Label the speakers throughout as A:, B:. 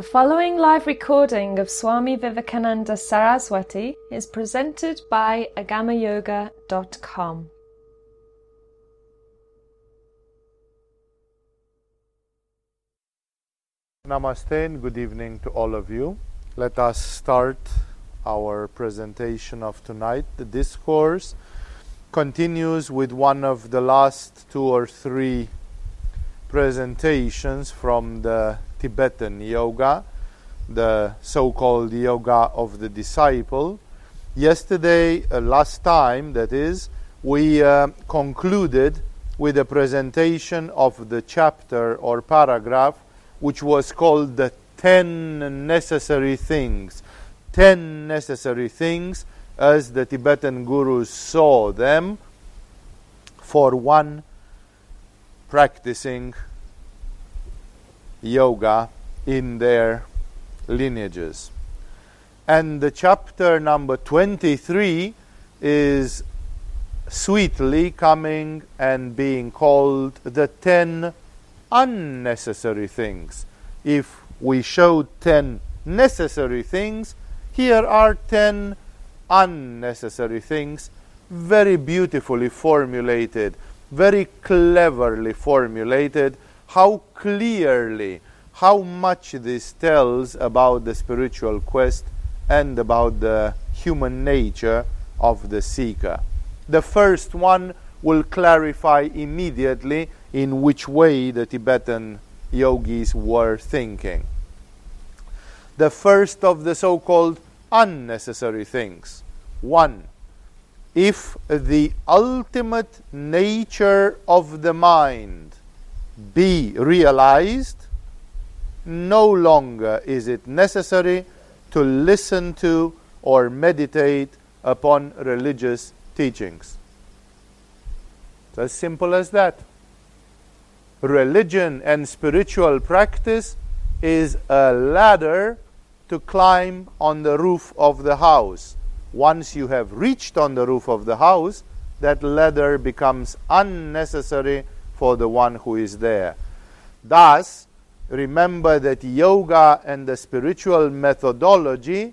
A: The following live recording of Swami Vivekananda Saraswati is presented by agamayoga.com.
B: Namaste and good evening to all of you. Let us start our presentation of tonight. The discourse continues with one of the last two or three presentations from the Tibetan yoga, the so called yoga of the disciple. Yesterday, uh, last time, that is, we uh, concluded with a presentation of the chapter or paragraph which was called the Ten Necessary Things. Ten necessary things as the Tibetan gurus saw them for one practicing yoga in their lineages. And the chapter number 23 is sweetly coming and being called the 10 unnecessary things. If we showed 10 necessary things, here are 10 unnecessary things, very beautifully formulated, very cleverly formulated. How clearly, how much this tells about the spiritual quest and about the human nature of the seeker. The first one will clarify immediately in which way the Tibetan yogis were thinking. The first of the so called unnecessary things. One, if the ultimate nature of the mind be realized, no longer is it necessary to listen to or meditate upon religious teachings. It's as simple as that. Religion and spiritual practice is a ladder to climb on the roof of the house. Once you have reached on the roof of the house, that ladder becomes unnecessary for the one who is there. Thus, remember that yoga and the spiritual methodology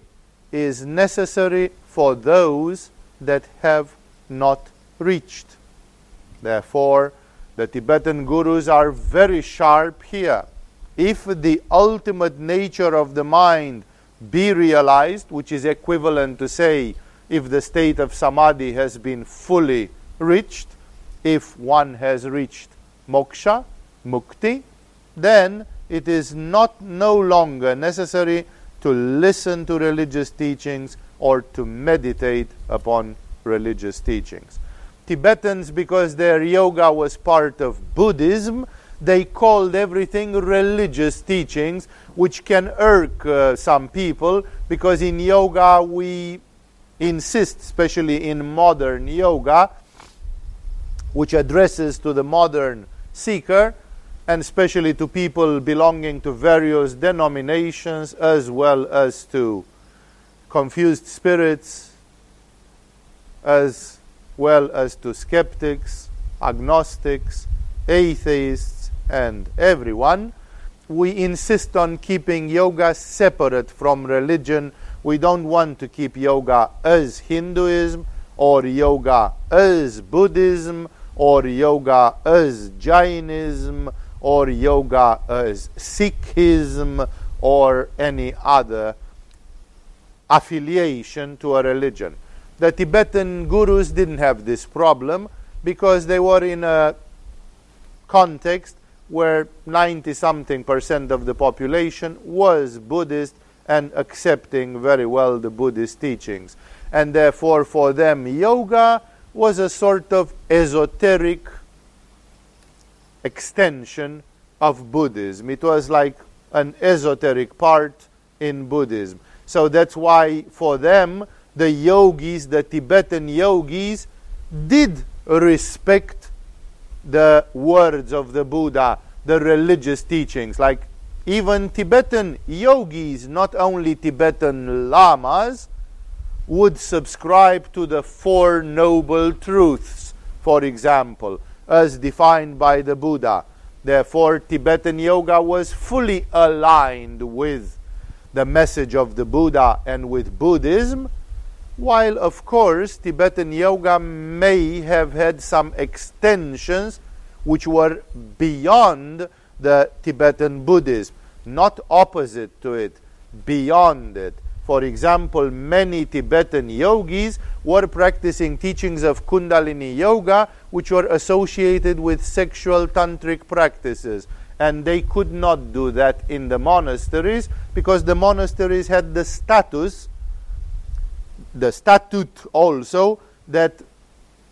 B: is necessary for those that have not reached. Therefore, the Tibetan gurus are very sharp here if the ultimate nature of the mind be realized, which is equivalent to say, if the state of samadhi has been fully reached, if one has reached moksha, mukti, then it is not no longer necessary to listen to religious teachings or to meditate upon religious teachings. Tibetans, because their yoga was part of Buddhism, they called everything religious teachings, which can irk uh, some people because in yoga we insist, especially in modern yoga, which addresses to the modern seeker and especially to people belonging to various denominations as well as to confused spirits, as well as to skeptics, agnostics, atheists and everyone, we insist on keeping yoga separate from religion. We don't want to keep yoga as Hinduism or yoga as Buddhism or yoga as Jainism or yoga as Sikhism or any other affiliation to a religion. The Tibetan gurus didn't have this problem because they were in a context where 90 something percent of the population was Buddhist and accepting very well the Buddhist teachings. And therefore, for them, yoga was a sort of esoteric extension of Buddhism. It was like an esoteric part in Buddhism. So that's why, for them, the yogis, the Tibetan yogis, did respect the words of the Buddha, the religious teachings. Like even Tibetan yogis, not only Tibetan lamas, would subscribe to the Four Noble Truths, for example, as defined by the Buddha. Therefore, Tibetan yoga was fully aligned with the message of the Buddha and with Buddhism, while of course Tibetan yoga may have had some extensions which were beyond the Tibetan Buddhism, not opposite to it, beyond it. For example, many Tibetan yogis were practicing teachings of Kundalini Yoga, which were associated with sexual tantric practices. And they could not do that in the monasteries because the monasteries had the status, the statute also, that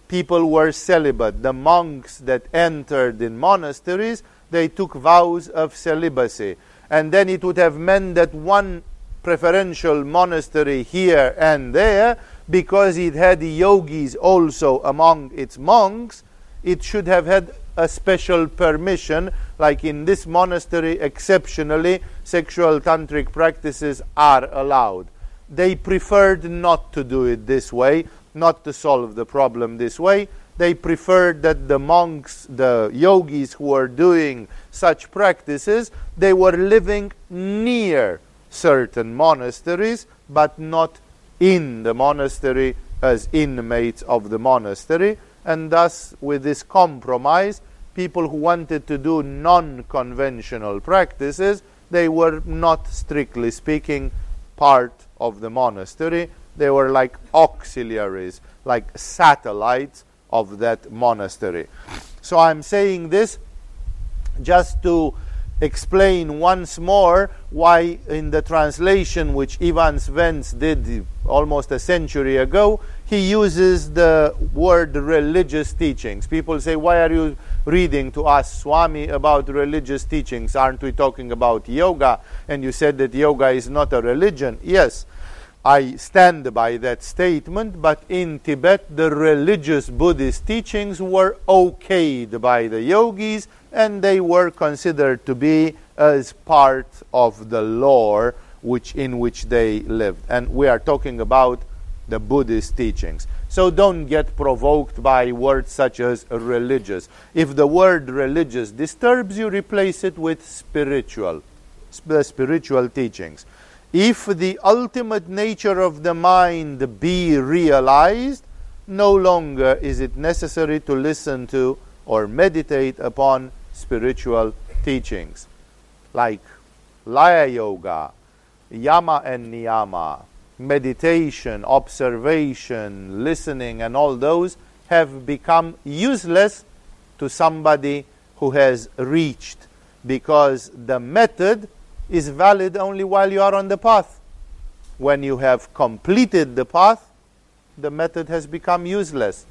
B: people were celibate. The monks that entered in monasteries, they took vows of celibacy. And then it would have meant that one preferential monastery here and there, because it had yogis also among its monks, it should have had a special permission, like in this monastery, exceptionally, sexual tantric practices are allowed. They preferred not to do it this way, not to solve the problem this way. They preferred that the monks, the yogis who were doing such practices, they were living near certain monasteries, but not in the monastery as inmates of the monastery. And thus, with this compromise, people who wanted to do non conventional practices, they were not strictly speaking part of the monastery. They were like auxiliaries, like satellites of that monastery. So I'm saying this just to explain once more why in the translation which Evans-Wentz did almost a century ago, he uses the word religious teachings. People say, why are you reading to us, Swami, about religious teachings? Aren't we talking about yoga? And you said that yoga is not a religion. Yes, I stand by that statement, but in Tibet, the religious Buddhist teachings were okayed by the yogis and they were considered to be as part of the lore which in which they lived. And we are talking about the Buddhist teachings. So don't get provoked by words such as religious. If the word religious disturbs you, replace it with spiritual, the uh, spiritual teachings. If the ultimate nature of the mind be realized, no longer is it necessary to listen to or meditate upon spiritual teachings like Laya Yoga, Yama and Niyama, meditation, observation, listening, and all those have become useless to somebody who has reached because the method is valid only while you are on the path. When you have completed the path, the method has become useless.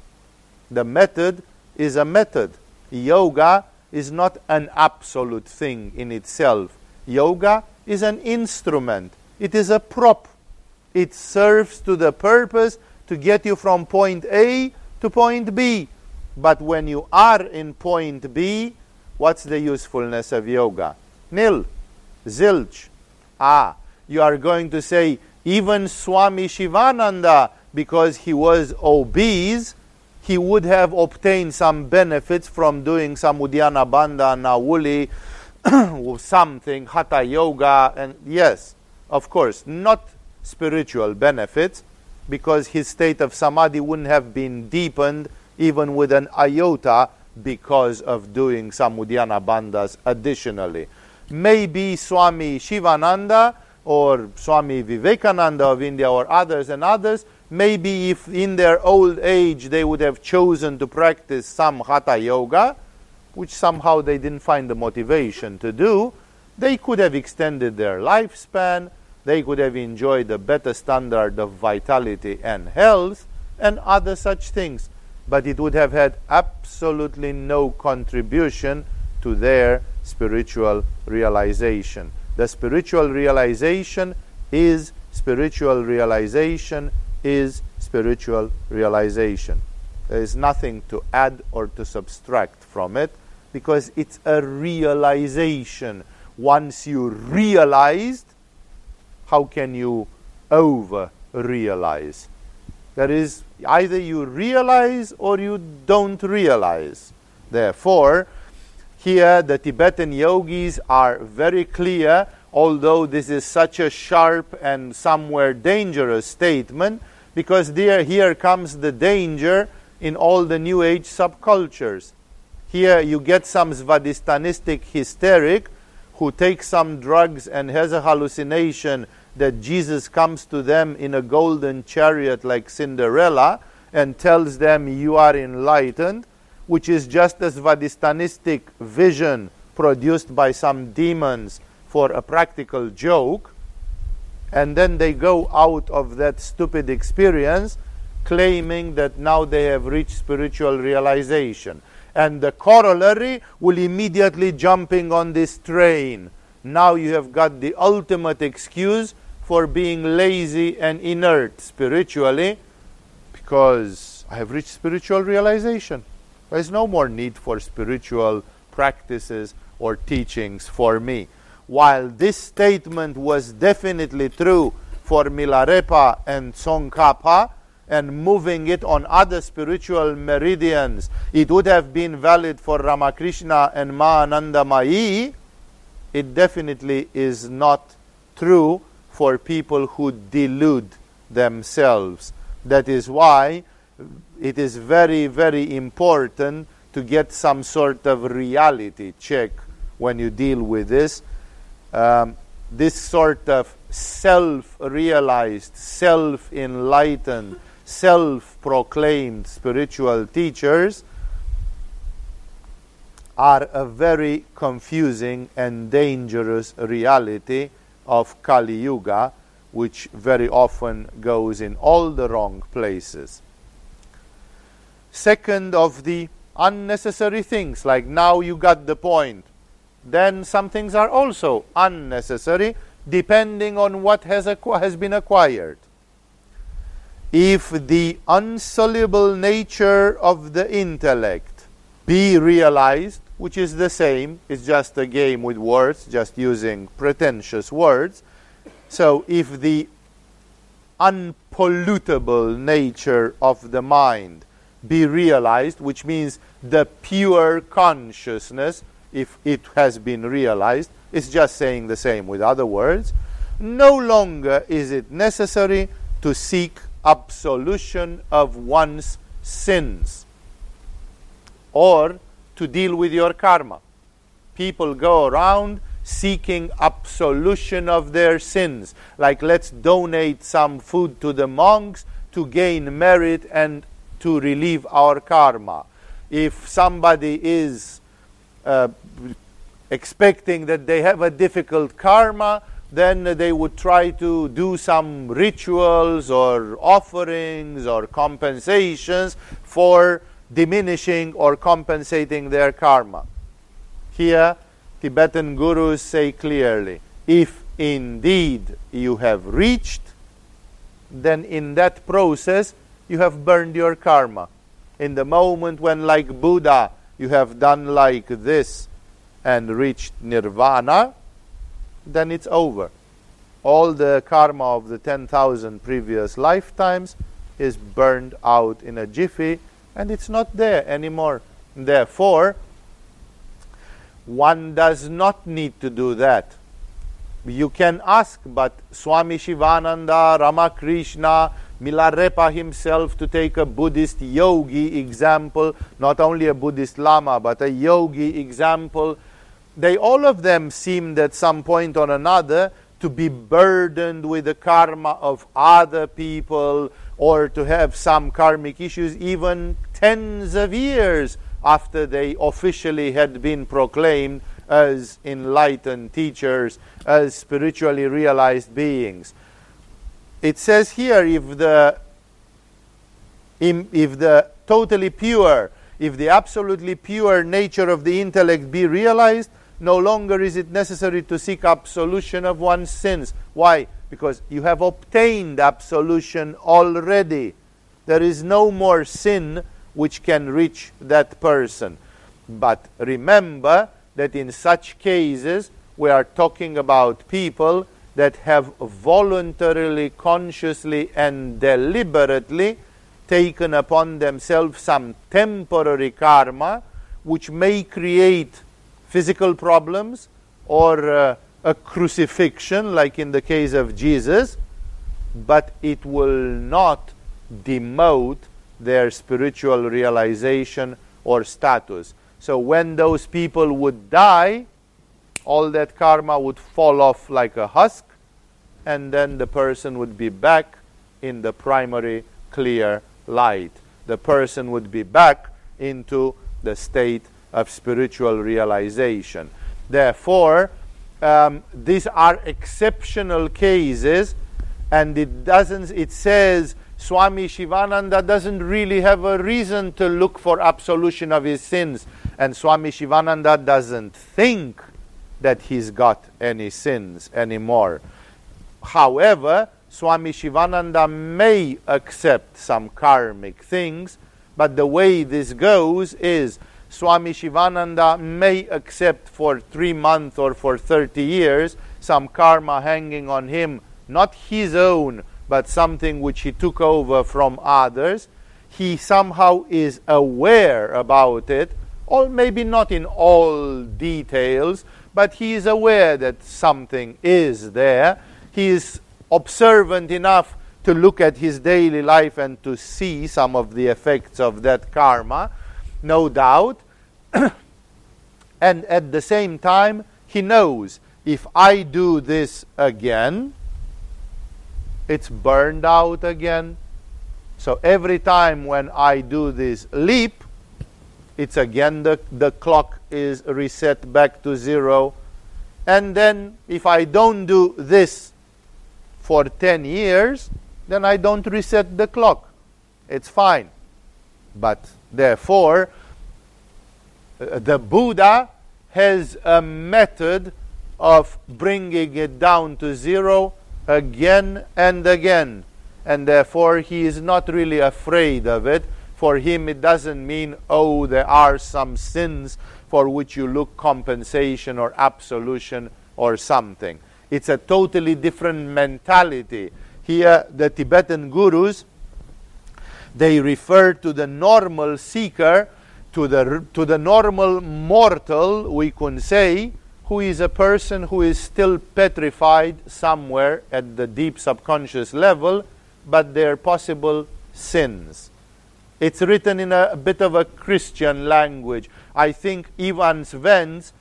B: The method is a method. Yoga is not an absolute thing in itself. Yoga is an instrument, it is a prop. It serves to the purpose to get you from point A to point B. But when you are in point B, what's the usefulness of yoga? Nil. Zilch. Ah, you are going to say, even Swami Shivananda, because he was obese, he would have obtained some benefits from doing some Uddiyana Bandha, Nauli, something, Hatha Yoga, and yes, of course, not spiritual benefits, because his state of samadhi wouldn't have been deepened even with an iota because of doing some Uddiyana Bandhas additionally. Maybe Swami Shivananda or Swami Vivekananda of India or others and others maybe if in their old age they would have chosen to practice some hatha yoga, which somehow they didn't find the motivation to do, they could have extended their lifespan, they could have enjoyed a better standard of vitality and health, and other such things. But it would have had absolutely no contribution to their spiritual realization. The spiritual realization is spiritual realization is spiritual realization. There is nothing to add or to subtract from it because it's a realization. Once you realized, how can you over realize? That is, either you realize or you don't realize. Therefore, here the Tibetan yogis are very clear although this is such a sharp and somewhere dangerous statement, because there, here comes the danger in all the New Age subcultures. Here you get some Svadistanistic hysteric who takes some drugs and has a hallucination that Jesus comes to them in a golden chariot like Cinderella and tells them, You are enlightened, which is just a Svadistanistic vision produced by some demons for a practical joke. And then they go out of that stupid experience claiming that now they have reached spiritual realization and the corollary will immediately jumping on this train. Now you have got the ultimate excuse for being lazy and inert spiritually because I have reached spiritual realization. There is no more need for spiritual practices or teachings for me. While this statement was definitely true for Milarepa and Tsongkhapa, and moving it on other spiritual meridians, it would have been valid for Ramakrishna and Ma Anandamayi, it definitely is not true for people who delude themselves. That is why it is very, very important to get some sort of reality check when you deal with this. Um, this sort of self realized, self enlightened, self proclaimed spiritual teachers are a very confusing and dangerous reality of Kali Yuga, which very often goes in all the wrong places. Second of the unnecessary things, like now you got the point, then some things are also unnecessary depending on what has, acqu- has been acquired if the unsoluble nature of the intellect be realized, which is the same, it's just a game with words, just using pretentious words. So, if the unpollutable nature of the mind be realized, which means the pure consciousness, if it has been realized, it's just saying the same with other words, no longer is it necessary to seek absolution of one's sins or to deal with your karma. People go around seeking absolution of their sins, like let's donate some food to the monks to gain merit and to relieve our karma. If somebody is uh, expecting that they have a difficult karma, then they would try to do some rituals or offerings or compensations for diminishing or compensating their karma. Here, Tibetan gurus say clearly if indeed you have reached, then in that process you have burned your karma. In the moment when, like Buddha, you have done like this and reached nirvana, then it's over. All the karma of the 10,000 previous lifetimes is burned out in a jiffy and it's not there anymore. Therefore, one does not need to do that. You can ask, but Swami Shivananda, Ramakrishna, Milarepa himself, to take a Buddhist yogi example, not only a Buddhist Lama, but a yogi example, they all of them seemed at some point or another to be burdened with the karma of other people or to have some karmic issues even tens of years after they officially had been proclaimed as enlightened teachers, as spiritually realized beings. It says here if the if the totally pure, if the absolutely pure nature of the intellect be realized, no longer is it necessary to seek absolution of one's sins. Why? Because you have obtained absolution already. There is no more sin which can reach that person. But remember that in such cases, we are talking about people that have voluntarily, consciously, and deliberately taken upon themselves some temporary karma which may create physical problems or uh, a crucifixion, like in the case of Jesus, but it will not demote their spiritual realization or status. So when those people would die, all that karma would fall off like a husk, and then the person would be back in the primary clear light. The person would be back into the state of spiritual realization. Therefore, um, these are exceptional cases, and it doesn't. It says Swami Shivananda doesn't really have a reason to look for absolution of his sins, and Swami Shivananda doesn't think that he's got any sins anymore. However, Swami Shivananda may accept some karmic things, but the way this goes is Swami Shivananda may accept for three months or for 30 years some karma hanging on him, not his own, but something which he took over from others. He somehow is aware about it, or maybe not in all details, but he is aware that something is there. He is observant enough to look at his daily life and to see some of the effects of that karma, no doubt. and at the same time, he knows if I do this again, it's burned out again. So every time when I do this leap, it's again the, the clock is reset back to zero. And then if I don't do this for 10 years, then I don't reset the clock. It's fine. But therefore, uh, the Buddha has a method of bringing it down to zero again and again. And therefore, he is not really afraid of it. For him, it doesn't mean, oh, there are some sins for which you look compensation or absolution or something. It's a totally different mentality. Here, the Tibetan gurus, they refer to the normal seeker to the, to the normal mortal, we can say, who is a person who is still petrified somewhere at the deep subconscious level, but their possible sins. It's written in a, a bit of a Christian language. I think Evans-Wentz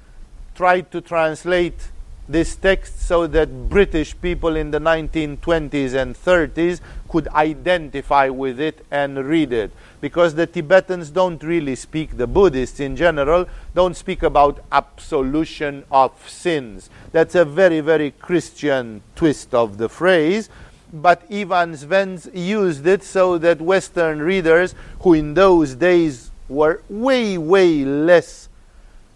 B: tried to translate this text so that British people in the 1920s and 30s could identify with it and read it. Because the Tibetans don't really speak, the Buddhists in general, don't speak about absolution of sins. That's a very, very Christian twist of the phrase. But Evans-Wentz used it so that Western readers, who in those days were way, way less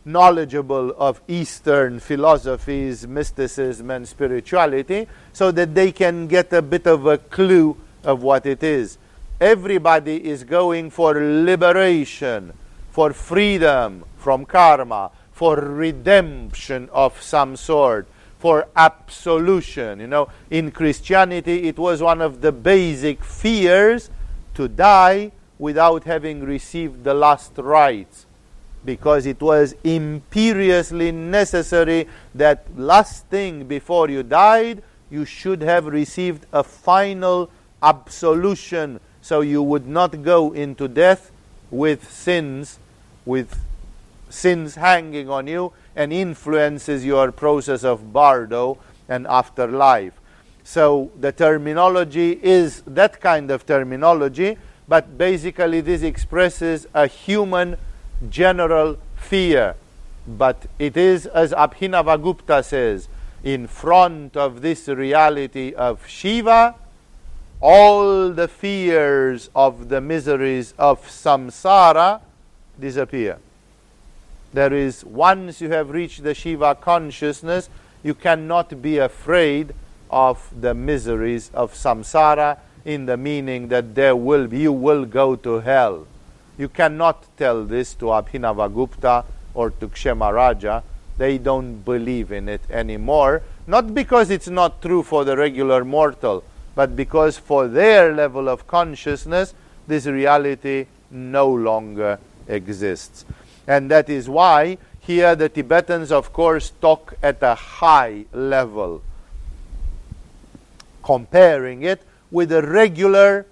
B: knowledgeable of Eastern philosophies, mysticism, and spirituality so that they can get a bit of a clue of what it is. Everybody is going for liberation, for freedom from karma, for redemption of some sort, for absolution. You know, in Christianity, it was one of the basic fears to die without having received the last rites because it was imperiously necessary that last thing before you died, you should have received a final absolution so you would not go into death with sins, with sins hanging on you and influences your process of bardo and afterlife. So the terminology is that kind of terminology, but basically this expresses a human general fear. But it is, as Abhinavagupta says, in front of this reality of Shiva, all the fears of the miseries of samsara disappear. There is, once you have reached the Shiva consciousness, you cannot be afraid of the miseries of samsara in the meaning that there will be, you will go to hell. You cannot tell this to Abhinavagupta or to Kshemaraja. They don't believe in it anymore. Not because it's not true for the regular mortal, but because for their level of consciousness, this reality no longer exists. And that is why Here, the Tibetans, of course, talk at a high level, comparing it with a regular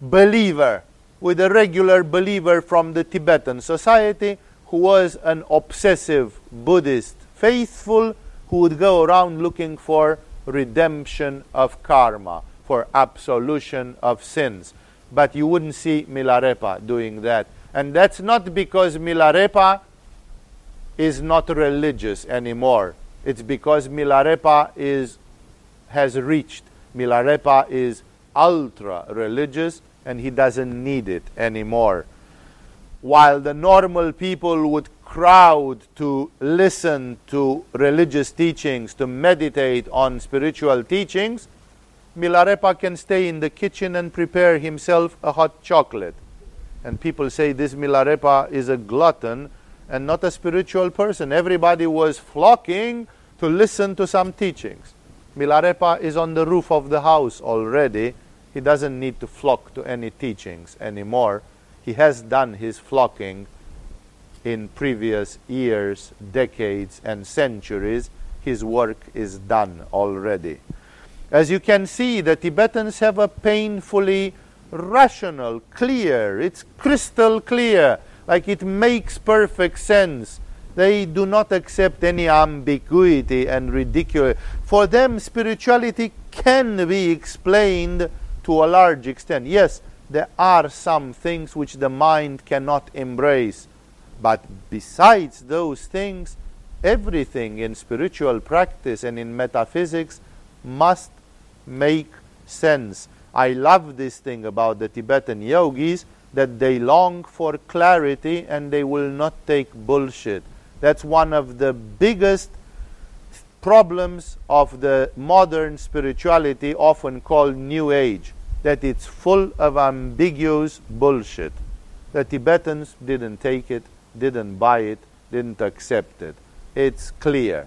B: believer, with a regular believer from the Tibetan society who was an obsessive Buddhist faithful who would go around looking for redemption of karma, for absolution of sins. But you wouldn't see Milarepa doing that. And that's not because Milarepa is not religious anymore. It's because Milarepa is, has reached. Milarepa is ultra religious and he doesn't need it anymore. While the normal people would crowd to listen to religious teachings, to meditate on spiritual teachings, Milarepa can stay in the kitchen and prepare himself a hot chocolate. And people say this Milarepa is a glutton and not a spiritual person. Everybody was flocking to listen to some teachings. Milarepa is on the roof of the house already. He doesn't need to flock to any teachings anymore. He has done his flocking in previous years, decades, and centuries. His work is done already. As you can see, the Tibetans have a painfully rational, clear, it's crystal clear, like it makes perfect sense. They do not accept any ambiguity and ridicule. For them, spirituality can be explained to a large extent. Yes, there are some things which the mind cannot embrace. But besides those things, everything in spiritual practice and in metaphysics must make sense. I love this thing about the Tibetan yogis that they long for clarity and they will not take bullshit. That's one of the biggest problems of the modern spirituality, often called New Age, that it's full of ambiguous bullshit. The Tibetans didn't take it didn't buy it, didn't accept it. It's clear.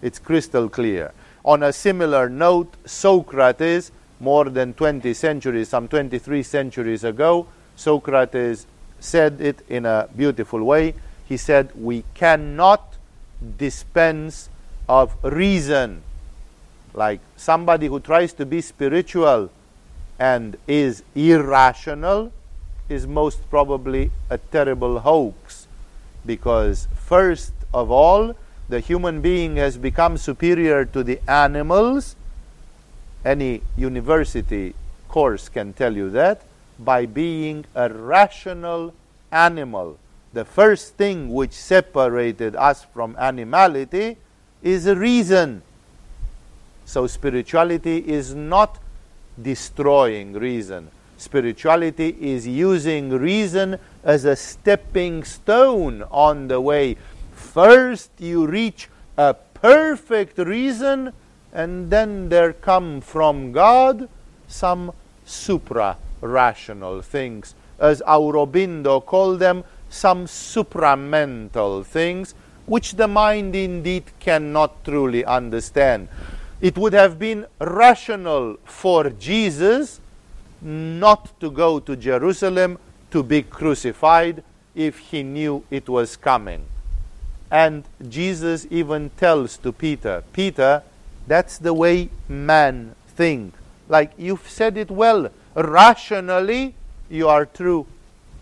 B: It's crystal clear. On a similar note, Socrates, more than 20 centuries, some 23 centuries ago, Socrates said it in a beautiful way. He said, We cannot dispense of reason. Like somebody who tries to be spiritual and is irrational is most probably a terrible hoax because first of all, the human being has become superior to the animals. Any university course can tell you that by being a rational animal. The first thing which separated us from animality is reason. So, spirituality is not destroying reason. Spirituality is using reason as a stepping stone on the way. First, you reach a perfect reason, and then there come from God some supra rational things, as Aurobindo called them, some supramental things, which the mind indeed cannot truly understand. It would have been rational for Jesus not to go to Jerusalem to be crucified if he knew it was coming. And Jesus even tells to Peter, Peter, that's the way men think. Like you've said it well, rationally you are true.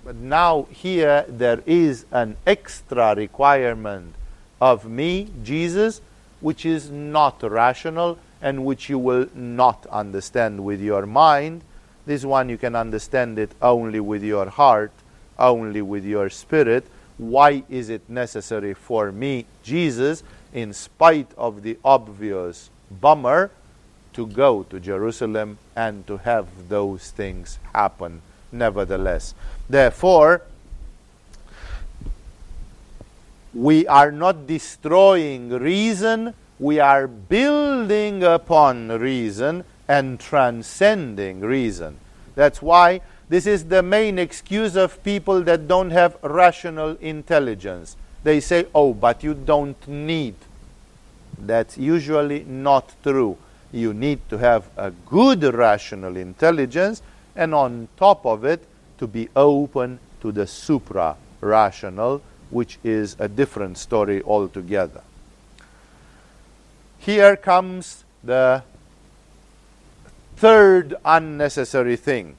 B: But now here there is an extra requirement of me, Jesus, which is not rational and which you will not understand with your mind this one you can understand it only with your heart, only with your spirit. Why is it necessary for me, Jesus, in spite of the obvious bummer, to go to Jerusalem and to have those things happen nevertheless? Therefore, we are not destroying reason, we are building upon reason and transcending reason. That's why this is the main excuse of people that don't have rational intelligence. They say, oh, but you don't need. That's usually not true. You need to have a good rational intelligence, and on top of it, to be open to the supra rational, which is a different story altogether. Here comes the third unnecessary thing.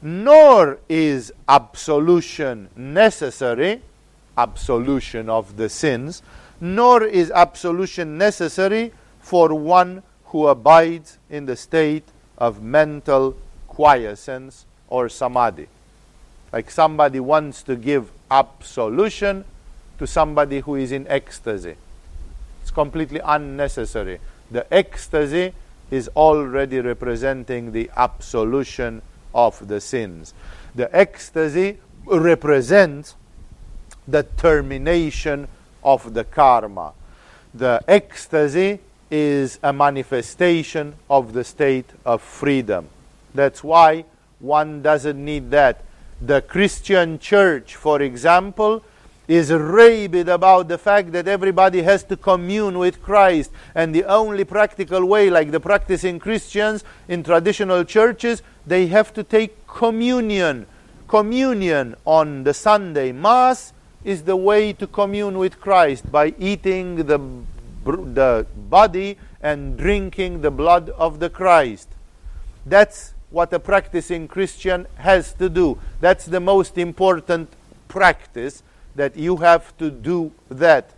B: Nor is absolution necessary, absolution of the sins, nor is absolution necessary for one who abides in the state of mental quiescence or samadhi. Like somebody wants to give absolution to somebody who is in ecstasy. It's completely unnecessary. The ecstasy is already representing the absolution of the sins. The ecstasy represents the termination of the karma. The ecstasy is a manifestation of the state of freedom. That's why one doesn't need that. The Christian church, for example, is rabid about the fact that everybody has to commune with Christ. And the only practical way, like the practicing Christians in traditional churches, they have to take communion. Communion on the Sunday Mass is the way to commune with Christ by eating the, the body and drinking the blood of the Christ. That's what a practicing Christian has to do. That's the most important practice that you have to do that.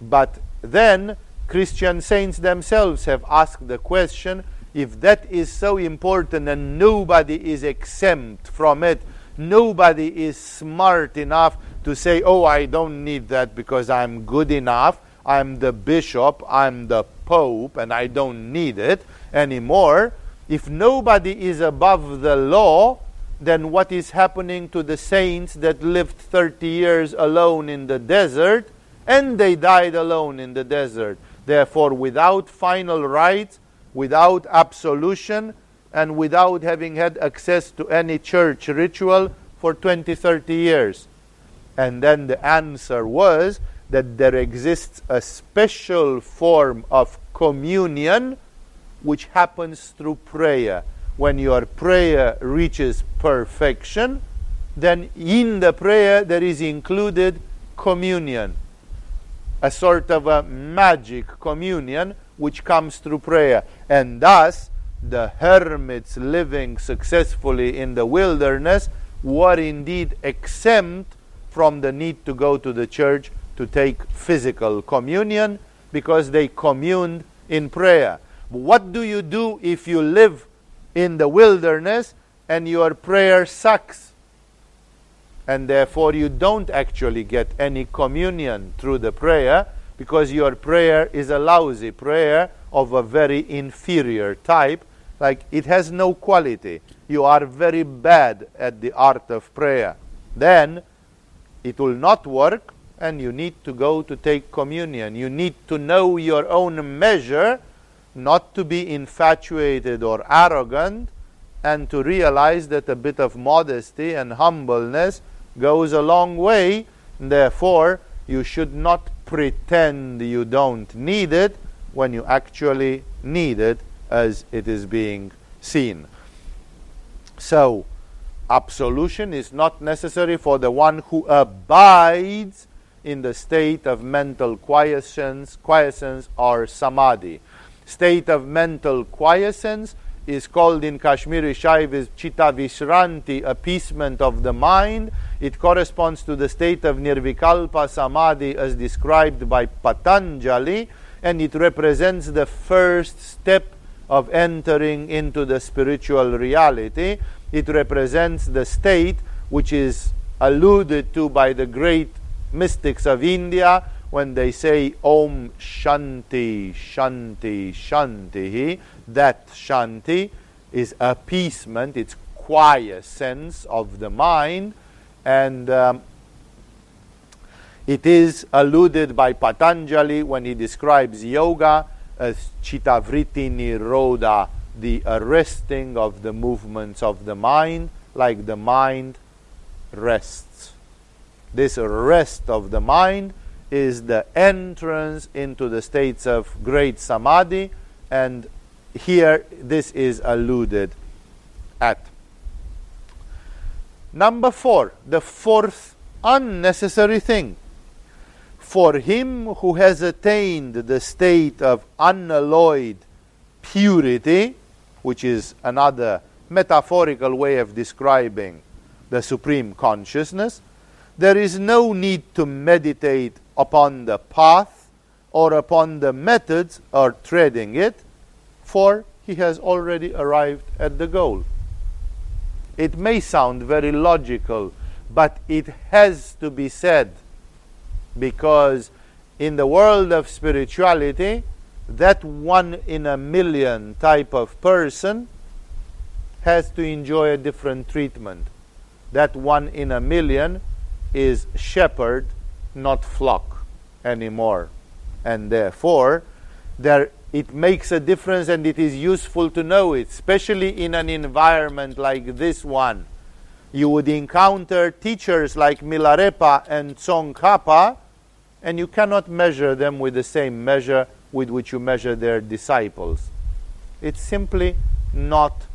B: But then Christian saints themselves have asked the question if that is so important and nobody is exempt from it, nobody is smart enough to say, oh, I don't need that because I'm good enough, I'm the bishop, I'm the pope, and I don't need it anymore. If nobody is above the law, then what is happening to the saints that lived 30 years alone in the desert and they died alone in the desert? Therefore, without final rites, without absolution, and without having had access to any church ritual for 20, 30 years. And then the answer was that there exists a special form of communion which happens through prayer. When your prayer reaches perfection, then in the prayer there is included communion, a sort of a magic communion which comes through prayer. And thus, the hermits living successfully in the wilderness were indeed exempt from the need to go to the church to take physical communion because they communed in prayer. What do you do if you live in the wilderness and your prayer sucks? And therefore, you don't actually get any communion through the prayer because your prayer is a lousy prayer of a very inferior type. Like it has no quality. You are very bad at the art of prayer. Then it will not work and you need to go to take communion. You need to know your own measure, not to be infatuated or arrogant, and to realize that a bit of modesty and humbleness goes a long way. Therefore, you should not pretend you don't need it when you actually need it as it is being seen. So, absolution is not necessary for the one who abides in the state of mental quiescence, quiescence or samadhi. State of mental quiescence is called in Kashmiri Shaivism chitta vishranti, appeasement of the mind. It corresponds to the state of nirvikalpa samadhi as described by Patanjali, and it represents the first step of entering into the spiritual reality. It represents the state which is alluded to by the great mystics of India when they say Om Shanti, Shanti, Shanti, that Shanti is appeasement, it's quiescence of the mind, and um, it is alluded by Patanjali when he describes yoga as chittavriti nirodha, the arresting of the movements of the mind, like the mind rests. This rest of the mind is the entrance into the states of great samadhi, and here this is alluded at. Number four, the fourth unnecessary thing. For him who has attained the state of unalloyed purity, which is another metaphorical way of describing the supreme consciousness, there is no need to meditate upon the path or upon the methods or treading it, for he has already arrived at the goal. It may sound very logical, but it has to be said because in the world of spirituality, that one in a million type of person has to enjoy a different treatment. That one in a million is shepherd, not flock anymore. And therefore, there it makes a difference and it is useful to know it, especially in an environment like this one. You would encounter teachers like Milarepa and Tsongkhapa, and you cannot measure them with the same measure with which you measure their disciples. It's simply not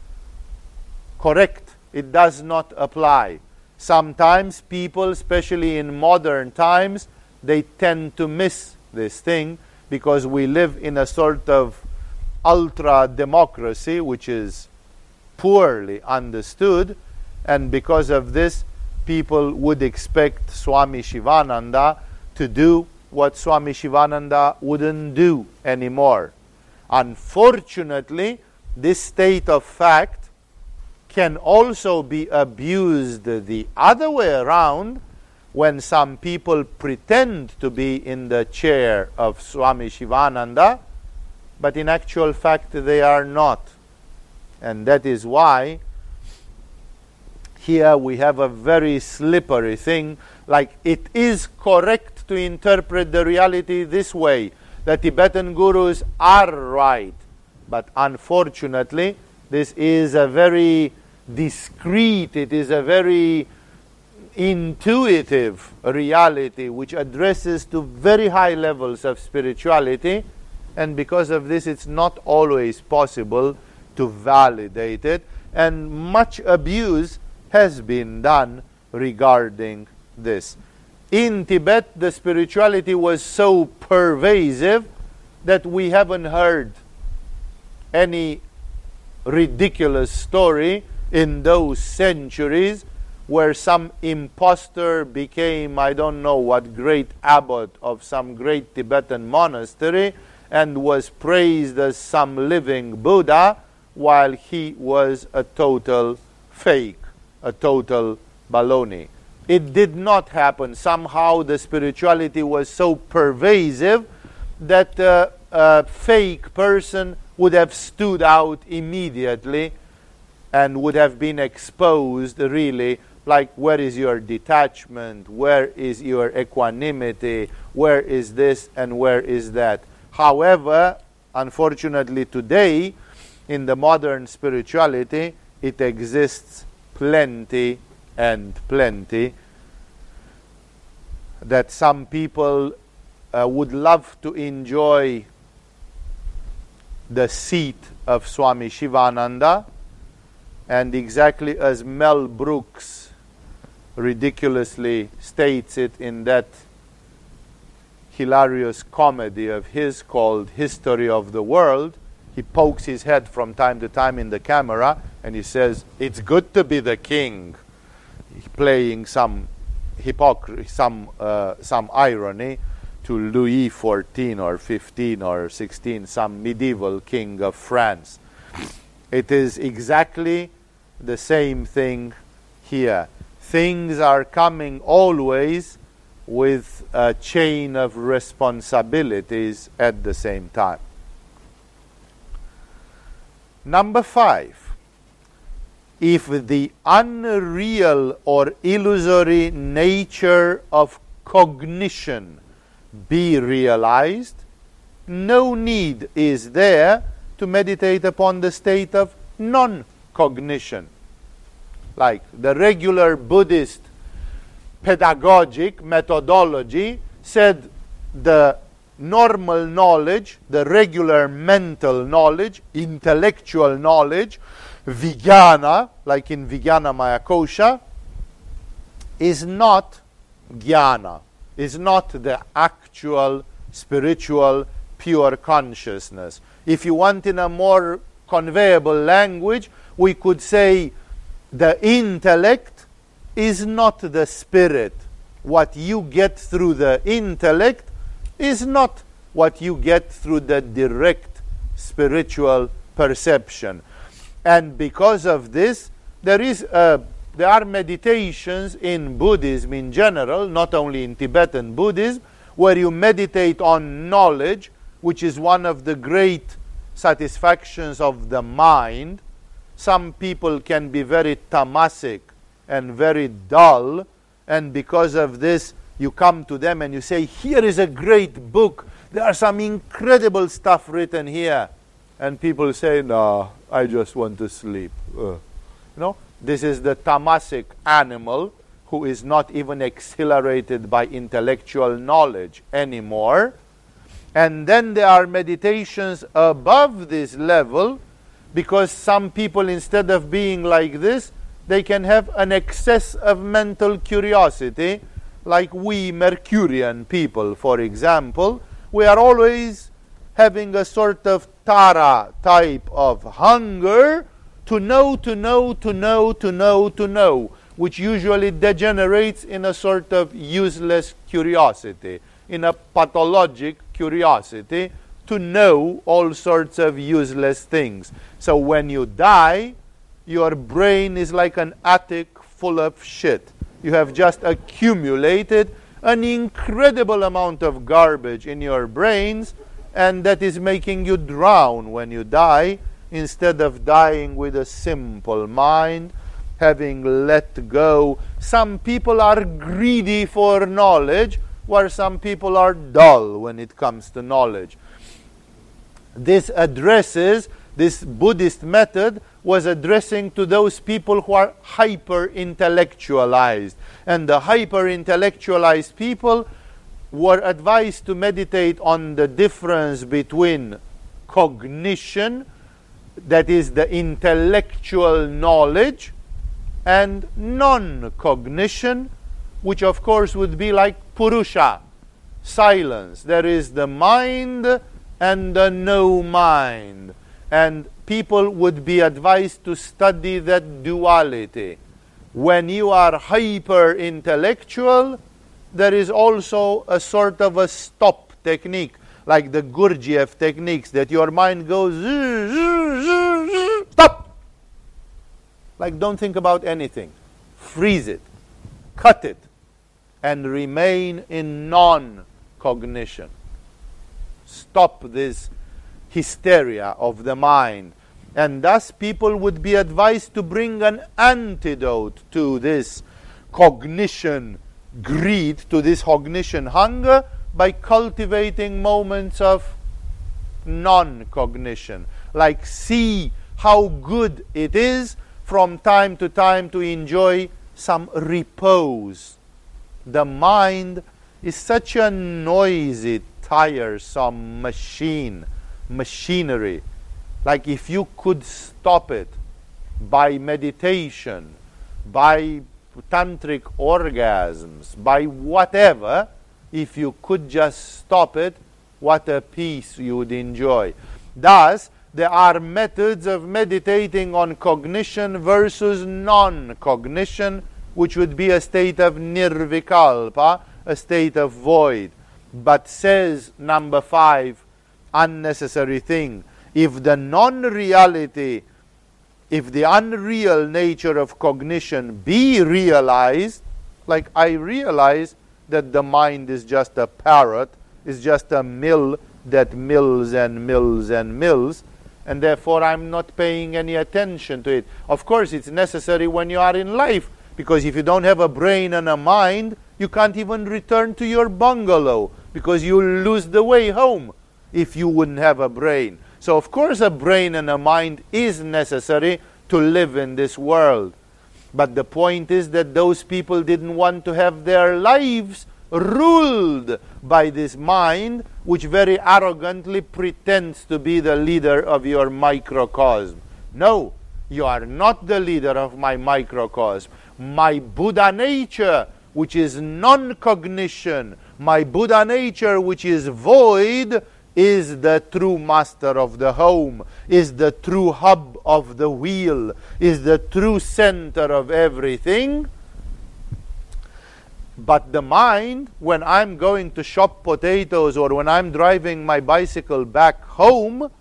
B: correct. It does not apply. Sometimes people, especially in modern times, they tend to miss this thing because we live in a sort of ultra democracy which is poorly understood, and because of this, people would expect Swami Shivananda to do what Swami Shivananda wouldn't do anymore. Unfortunately, this state of fact can also be abused the other way around when some people pretend to be in the chair of Swami Shivananda, but in actual fact they are not. And that is why here we have a very slippery thing, like it is correct to interpret the reality this way. The Tibetan gurus are right, but unfortunately, this is a very discreet, it is a very intuitive reality which addresses to very high levels of spirituality. And because of this it's not always possible to validate it. And much abuse has been done regarding this in tibet the spirituality was so pervasive that we haven't heard any ridiculous story in those centuries where some impostor became, I don't know what, great abbot of some great Tibetan monastery and was praised as some living Buddha while he was a total fake, a total baloney. It did not happen. Somehow the spirituality was so pervasive that uh, a fake person would have stood out immediately and would have been exposed really like where is your detachment, where is your equanimity, where is this and where is that. However, unfortunately today, in the modern spirituality, it exists plenty and plenty that some people uh, would love to enjoy the seat of Swami Shivananda, and exactly as Mel Brooks ridiculously states it in that hilarious comedy of his called History of the World. He pokes his head from time to time in the camera and he says, It's good to be the king, playing some hypocrisy, some, uh, some irony to Louis XIV or 15 or 16, some medieval king of France. It is exactly the same thing here things are coming always with a chain of responsibilities at the same time. Number five, if the unreal or illusory nature of cognition be realized, no need is there to meditate upon the state of non cognition like the regular Buddhist pedagogic methodology said the normal knowledge, the regular mental knowledge, intellectual knowledge, vijnana, like in Vijnana Maya Kosha, is not jnana, is not the actual spiritual pure consciousness. If you want in a more conveyable language, we could say the intellect is not the spirit. What you get through the intellect is not what you get through the direct spiritual perception. And because of this, there is a there are meditations in Buddhism in general, not only in Tibetan Buddhism, where you meditate on knowledge, which is one of the great satisfactions of the mind. Some people can be very tamasic and very dull, and because of this, you come to them and you say, Here is a great book. There are some incredible stuff written here. And people say, No, I just want to sleep. Uh, you know, this is the tamasic animal who is not even exhilarated by intellectual knowledge anymore. And then there are meditations above this level because some people, instead of being like this, they can have an excess of mental curiosity, like we Mercurian people, for example. We are always having a sort of Tara type of hunger to know, to know, to know, to know, to know, which usually degenerates in a sort of useless curiosity, in a pathologic curiosity to know all sorts of useless things. So when you die, your brain is like an attic full of shit. You have just accumulated an incredible amount of garbage in your brains, and that is making you drown when you die instead of dying with a simple mind, having let go. Some people are greedy for knowledge, while some people are dull when it comes to knowledge. This addresses, this Buddhist method was addressing to those people who are hyper intellectualized. And the hyper intellectualized people were advised to meditate on the difference between cognition that is the intellectual knowledge, and non cognition, which of course would be like purusha, silence. There is the mind and the no mind. And people would be advised to study that duality. When you are hyper intellectual, there is also a sort of a stop technique like the Gurdjieff techniques, that your mind goes, stop! Like, don't think about anything. Freeze it, cut it, and remain in non cognition. Stop this hysteria of the mind. And thus, people would be advised to bring an antidote to this cognition greed, to this cognition hunger, by cultivating moments of non cognition. Like, see how good it is from time to time to enjoy some repose. The mind is such a noisy, tiresome machine, machinery. Like, if you could stop it by meditation, by tantric orgasms, by whatever, if you could just stop it, what a peace you would enjoy. Thus, there are methods of meditating on cognition versus non cognition, which would be a state of nirvikalpa, a state of void. But says number five, unnecessary thing. If the non reality, if the unreal nature of cognition be realized, like I realize that the mind is just a parrot, is just a mill that mills and mills and mills, and therefore I'm not paying any attention to it. Of course, it's necessary when you are in life, because if you don't have a brain and a mind, you can't even return to your bungalow, because you'll lose the way home if you wouldn't have a brain. So, of course, a brain and a mind is necessary to live in this world. But the point is that those people didn't want to have their lives ruled by this mind, which very arrogantly pretends to be the leader of your microcosm. No, you are not the leader of my microcosm. My Buddha nature, which is non cognition, my Buddha nature, which is void, is the true master of the home, is the true hub of the wheel, is the true center of everything. But the mind, when I'm going to shop potatoes or when I'm driving my bicycle back home,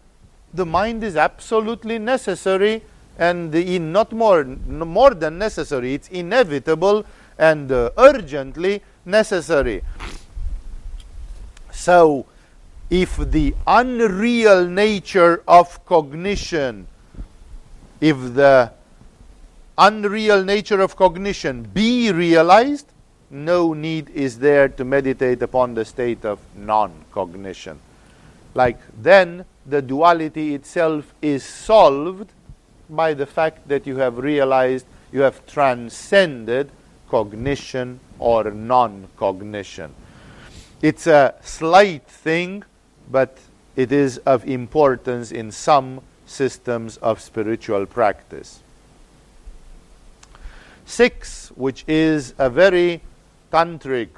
B: the mind is absolutely necessary and in not more, more than necessary, it's inevitable and uh, urgently necessary. So, if the unreal nature of cognition, if the unreal nature of cognition be realized, no need is there to meditate upon the state of non cognition. Like then, the duality itself is solved by the fact that you have realized you have transcended cognition or non cognition. It's a slight thing, but it is of importance in some systems of spiritual practice. Six, which is a very tantric,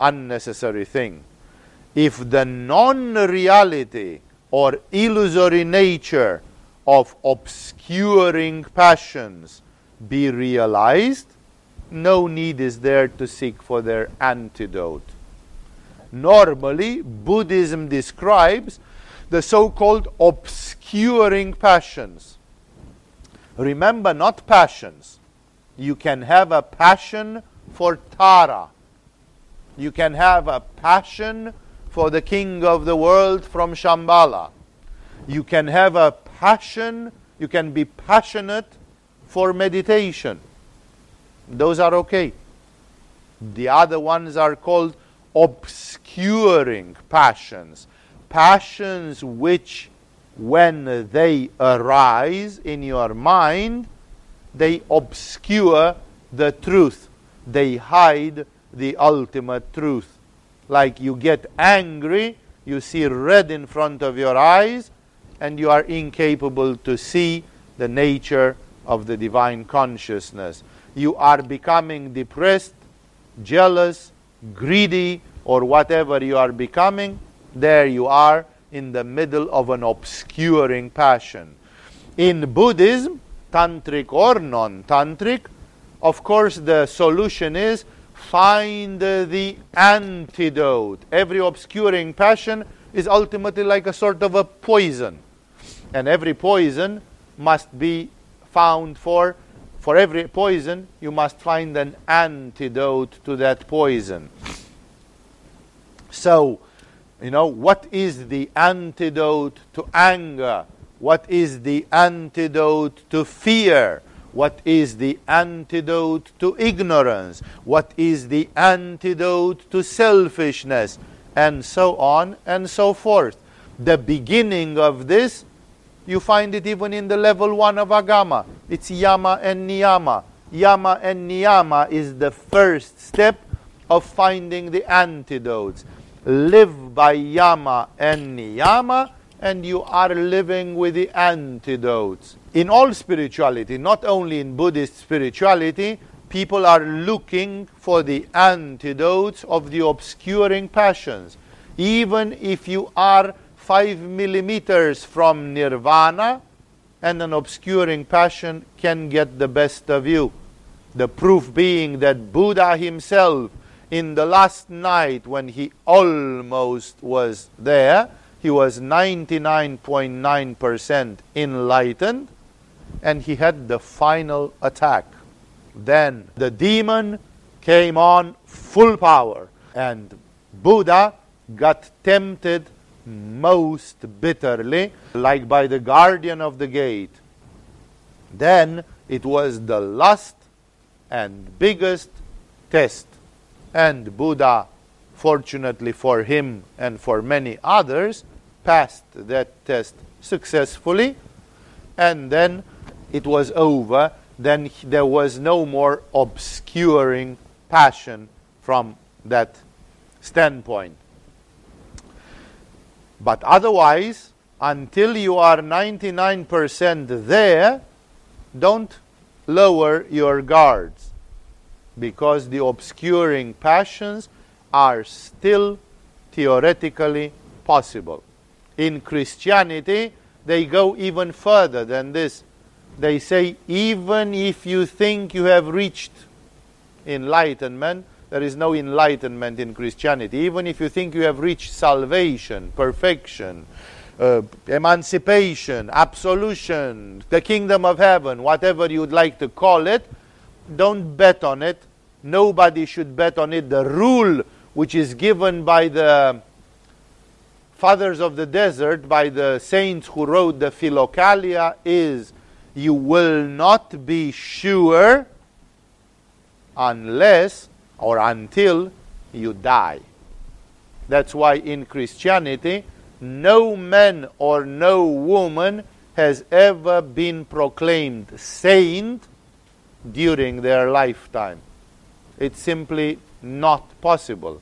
B: unnecessary thing. If the non reality or illusory nature of obscuring passions be realized, no need is there to seek for their antidote. Normally, Buddhism describes the so called obscuring passions. Remember, not passions. You can have a passion for Tara. You can have a passion for the king of the world from Shambhala. You can have a passion, you can be passionate for meditation. Those are okay. The other ones are called obscuring passions. Passions which, when they arise in your mind, they obscure the truth they hide the ultimate truth. Like you get angry, you see red in front of your eyes, and you are incapable to see the nature of the divine consciousness. You are becoming depressed, jealous, greedy, or whatever you are becoming. There you are in the middle of an obscuring passion. In Buddhism, tantric or non tantric, of course, the solution is find the antidote. Every obscuring passion is ultimately like a sort of a poison. And every poison must be found for for every poison you must find an antidote to that poison. So, you know, what is the antidote to anger? What is the antidote to fear? What is the antidote to ignorance? What is the antidote to selfishness? And so on and so forth. The beginning of this, you find it even in the level one of Agama. It's Yama and Niyama. Yama and Niyama is the first step of finding the antidotes. Live by Yama and Niyama, and you are living with the antidotes in all spirituality, not only in Buddhist spirituality, people are looking for the antidotes of the obscuring passions. Even if you are five millimeters from nirvana, and an obscuring passion can get the best of you. The proof being that Buddha himself, in the last night when he almost was there, he was 99.9% enlightened and he had the final attack. Then the demon came on full power, and Buddha got tempted most bitterly, like by the guardian of the gate. Then it was the last and biggest test. And Buddha, fortunately for him and for many others, passed that test successfully. And then it was over, then there was no more obscuring passion from that standpoint. But otherwise, until you are 99% there, don't lower your guards. because the obscuring passions are still theoretically possible. In Christianity, they go even further than this. They say, even if you think you have reached enlightenment, there is no enlightenment in Christianity. Even if you think you have reached salvation, perfection, uh, emancipation, absolution, the kingdom of heaven, whatever you'd like to call it, don't bet on it. Nobody should bet on it. The rule which is given by the fathers of the desert, by the saints who wrote the Philokalia, is you will not be sure unless or until you die. That's why in Christianity, no man or no woman has ever been proclaimed saint during their lifetime. It's simply not possible.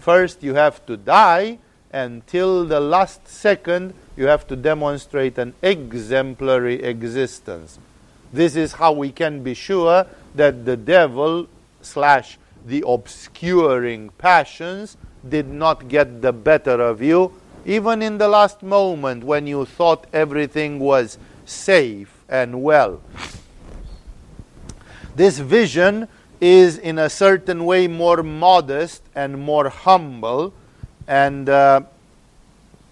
B: First, you have to die, until the last second, you have to demonstrate an exemplary existence. This is how we can be sure that the devil slash the obscuring passions did not get the better of you, even in the last moment when you thought everything was safe and well. This vision is, in a certain way, more modest and more humble. And uh,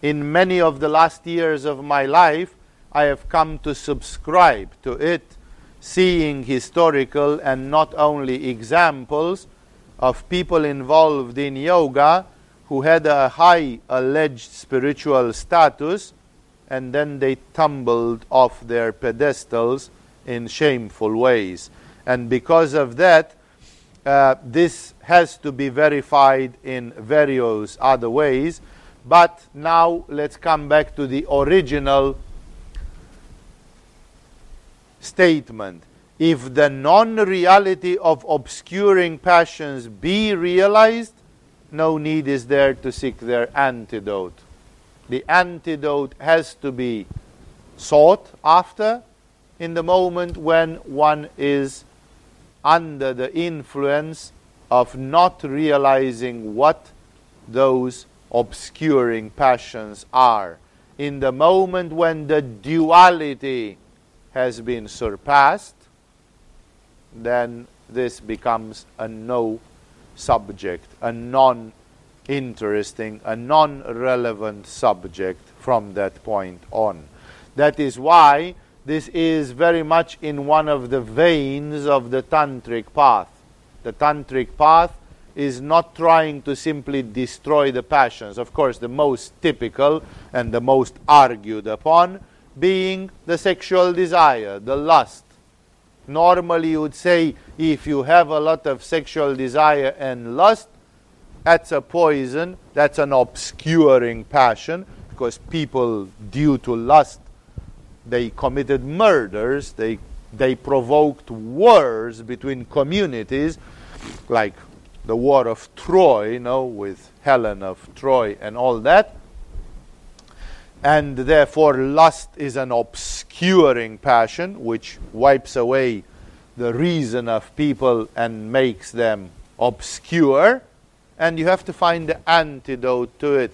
B: in many of the last years of my life, I have come to subscribe to it, seeing historical and not only examples of people involved in yoga who had a high alleged spiritual status and then they tumbled off their pedestals in shameful ways. And because of that, uh, this has to be verified in various other ways. But now let's come back to the original statement if the non reality of obscuring passions be realized, no need is there to seek their antidote. The antidote has to be sought after in the moment when one is under the influence of not realizing what those obscuring passions are. In the moment when the duality has been surpassed, then this becomes a no subject, a non interesting, a non relevant subject from that point on. That is why this is very much in one of the veins of the tantric path. The tantric path is not trying to simply destroy the passions. Of course, the most typical and the most argued upon being the sexual desire, the lust, Normally, you would say if you have a lot of sexual desire and lust, that's a poison, that's an obscuring passion, because people, due to lust, they committed murders, they, they provoked wars between communities, like the war of Troy, you know, with Helen of Troy and all that. And therefore, lust is an obscuring passion which wipes away the reason of people and makes them obscure. And you have to find the antidote to it.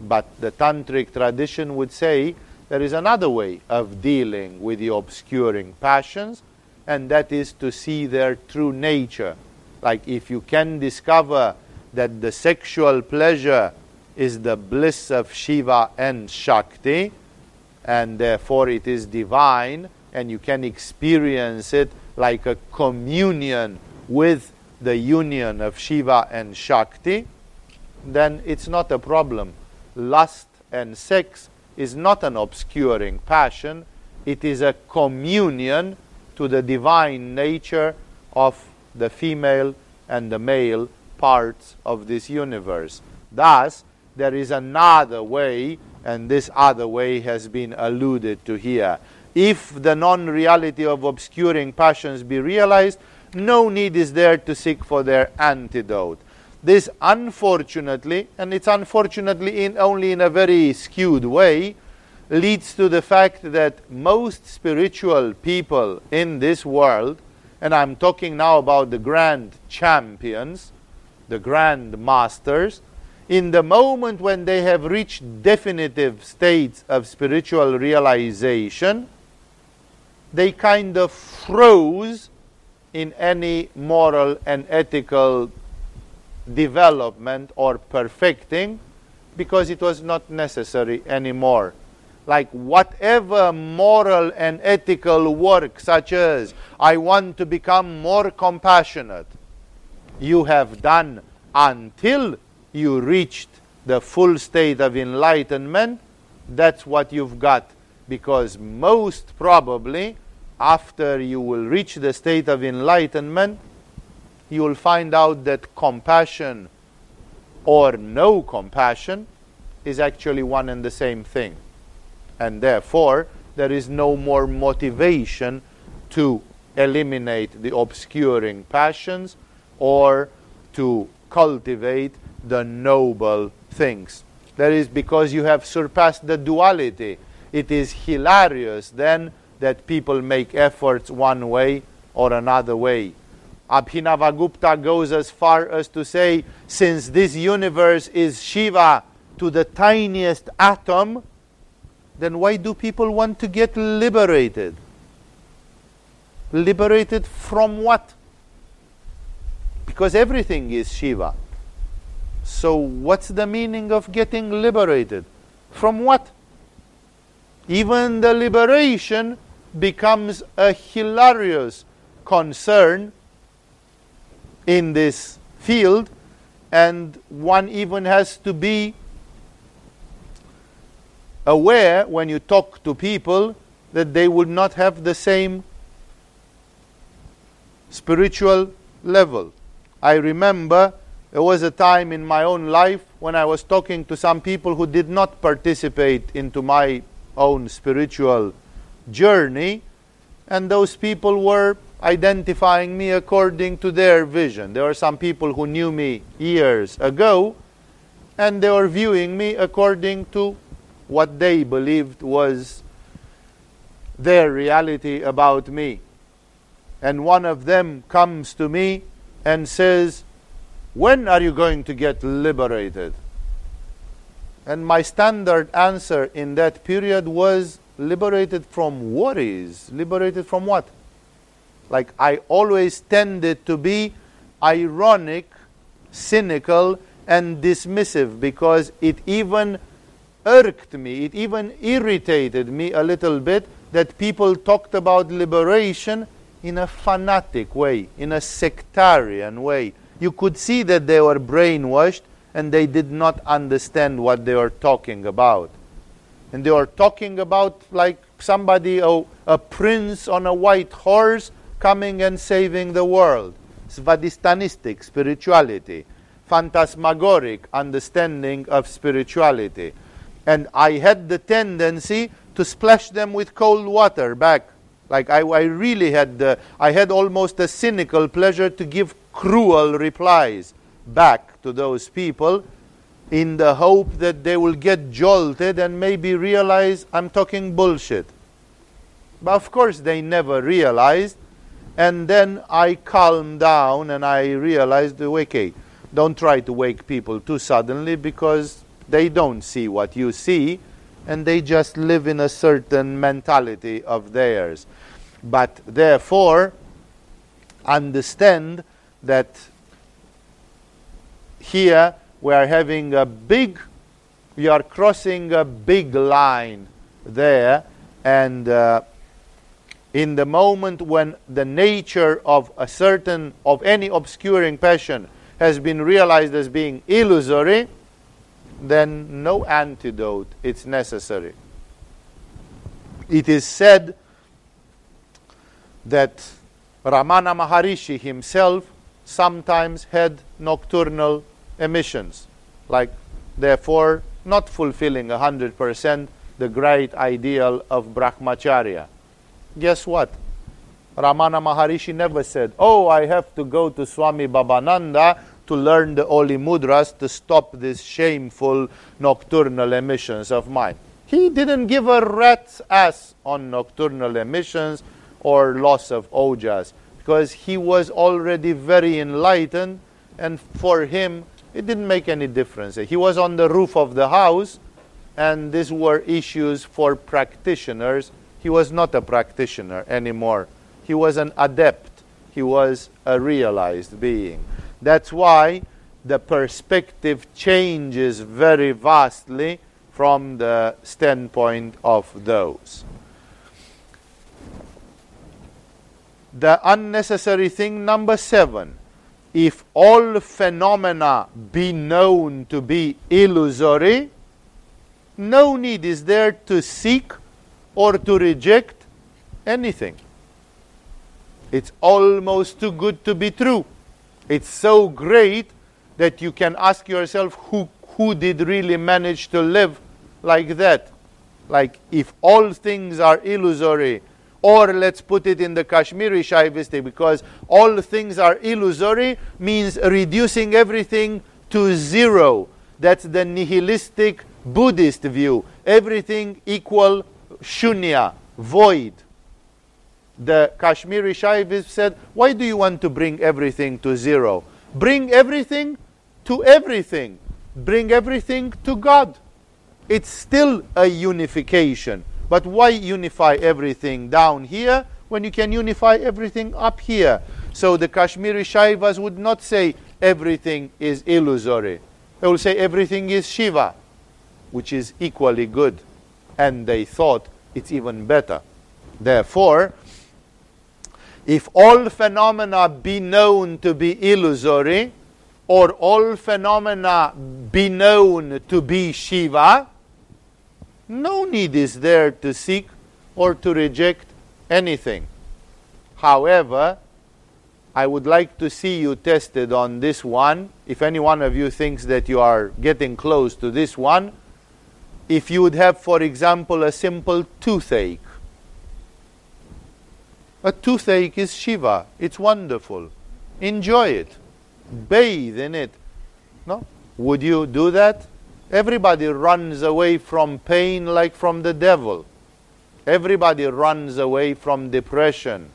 B: But the tantric tradition would say there is another way of dealing with the obscuring passions, and that is to see their true nature. Like if you can discover that the sexual pleasure is the bliss of Shiva and Shakti, and therefore it is divine, and you can experience it like a communion with the union of Shiva and Shakti, then it's not a problem. Lust and sex is not an obscuring passion, it is a communion to the divine nature of the female and the male parts of this universe. Thus, there is another way, and this other way has been alluded to here. If the non reality of obscuring passions be realized, no need is there to seek for their antidote. This, unfortunately, and it's unfortunately in, only in a very skewed way, leads to the fact that most spiritual people in this world and I'm talking now about the grand champions, the grand masters, in the moment when they have reached definitive states of spiritual realization, they kind of froze in any moral and ethical development or perfecting because it was not necessary anymore. Like whatever moral and ethical work, such as I want to become more compassionate, you have done until you reached the full state of enlightenment, that's what you've got. Because most probably, after you will reach the state of enlightenment, you will find out that compassion or no compassion is actually one and the same thing. And therefore, there is no more motivation to eliminate the obscuring passions or to cultivate the noble things. That is because you have surpassed the duality. It is hilarious then that people make efforts one way or another way. Abhinavagupta goes as far as to say, since this universe is Shiva to the tiniest atom, then why do people want to get liberated? Liberated from what? Because everything is Shiva. So, what's the meaning of getting liberated? From what? Even the liberation becomes a hilarious concern in this field, and one even has to be aware when you talk to people that they would not have the same spiritual level. I remember there was a time in my own life when I was talking to some people who did not participate into my own spiritual journey, and those people were identifying me according to their vision. There were some people who knew me years ago, and they were viewing me according to what they believed was their reality about me. And one of them comes to me and says, when are you going to get liberated? And my standard answer in that period was liberated from worries. Liberated from what? Like I always tended to be ironic, cynical, and dismissive because it even irked me, it even irritated me a little bit that people talked about liberation in a fanatic way, in a sectarian way you could see that they were brainwashed and they did not understand what they were talking about. And they were talking about like somebody, a, a prince on a white horse coming and saving the world. Svadistanistic spirituality, phantasmagoric understanding of spirituality. And I had the tendency to splash them with cold water back. Like I, I really had, the, I had almost a cynical pleasure to give cruel replies back to those people in the hope that they will get jolted and maybe realize I'm talking bullshit. But of course, they never realized. And then I calmed down and I realized, okay, don't try to wake people too suddenly because they don't see what you see and they just live in a certain mentality of theirs. But therefore, understand that here we are having a big, we are crossing a big line there, and uh, in the moment when the nature of a certain, of any obscuring passion has been realized as being illusory, then no antidote is necessary. It is said that Ramana Maharishi himself sometimes had nocturnal emissions, like therefore not fulfilling 100% the great ideal of Brahmacharya. Guess what? Ramana Maharishi never said, Oh, I have to go to Swami Babananda to learn the holy mudras to stop these shameful nocturnal emissions of mine. He didn't give a rat's ass on nocturnal emissions or loss of ojas because he was already very enlightened, and for him, it didn't make any difference. He was on the roof of the house, and these were issues for practitioners. He was not a practitioner anymore, he was an adept, he was a realized being. That's why the perspective changes very vastly from the standpoint of those. The unnecessary thing number seven if all phenomena be known to be illusory, no need is there to seek or to reject anything. It's almost too good to be true. It's so great that you can ask yourself who, who did really manage to live like that. Like, if all things are illusory, or let's put it in the Kashmiri Shaivistic, because all things are illusory means reducing everything to zero. That's the nihilistic Buddhist view. Everything equal shunya, void. The Kashmiri Shaivism said, Why do you want to bring everything to zero? Bring everything to everything. Bring everything to God. It's still a unification. But why unify everything down here when you can unify everything up here? So the Kashmiri Shaivas would not say everything is illusory. They will say everything is Shiva, which is equally good. And they thought it's even better. Therefore, if all phenomena be known to be illusory, or all phenomena be known to be Shiva, no need is there to seek or to reject anything. However, I would like to see you tested on this one. If any one of you thinks that you are getting close to this one, if you would have, for example, a simple toothache. A toothache is Shiva. It's wonderful. Enjoy it. Bathe in it. No? Would you do that? Everybody runs away from pain like from the devil. Everybody runs away from depression,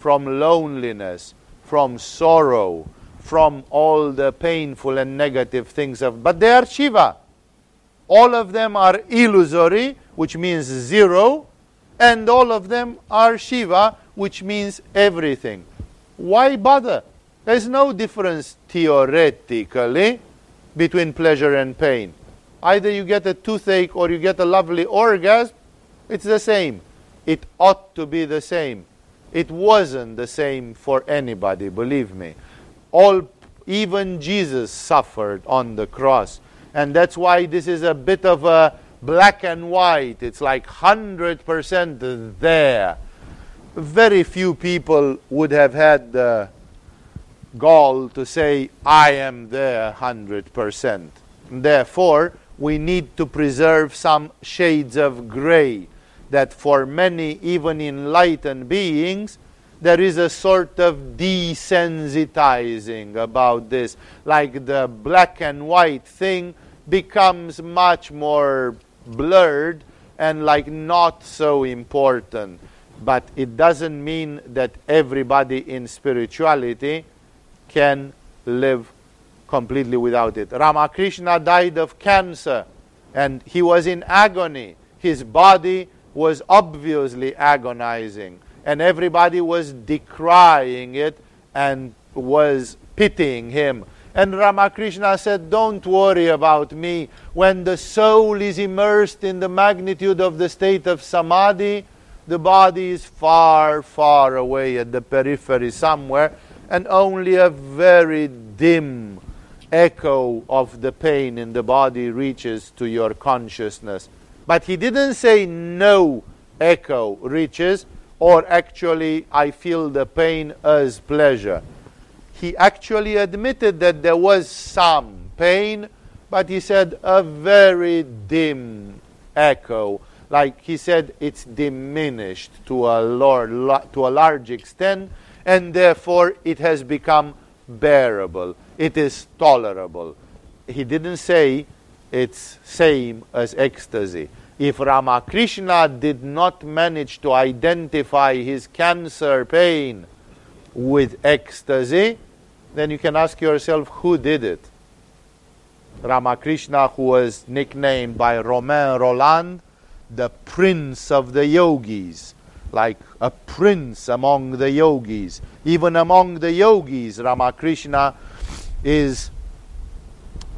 B: from loneliness, from sorrow, from all the painful and negative things of but they are Shiva. All of them are illusory, which means zero, and all of them are Shiva, which means everything. Why bother? There's no difference theoretically between pleasure and pain. Either you get a toothache or you get a lovely orgasm, it's the same. It ought to be the same. It wasn't the same for anybody, believe me. All even Jesus suffered on the cross. And that's why this is a bit of a black and white. It's like 100% there very few people would have had the gall to say, I am there 100%. Therefore, we need to preserve some shades of gray that for many, even enlightened beings, there is a sort of desensitizing about this. Like the black and white thing becomes much more blurred and like not so important but it doesn't mean that everybody in spirituality can live completely without it. Ramakrishna died of cancer and he was in agony. His body was obviously agonizing, and everybody was decrying it and was pitying him. And Ramakrishna said, Don't worry about me. When the soul is immersed in the magnitude of the state of samadhi, the body is far, far away at the periphery somewhere, and only a very dim echo of the pain in the body reaches to your consciousness. But he didn't say no echo reaches, or actually, I feel the pain as pleasure. He actually admitted that there was some pain, but he said a very dim echo like he said, it's diminished to a, lord, to a large extent, and therefore it has become bearable. It is tolerable. He didn't say it's same as ecstasy. If Ramakrishna did not manage to identify his cancer pain with ecstasy, then you can ask yourself who did it. Ramakrishna, who was nicknamed by Romain Rolland the prince of the yogis, like a prince among the yogis. Even among the yogis, Ramakrishna is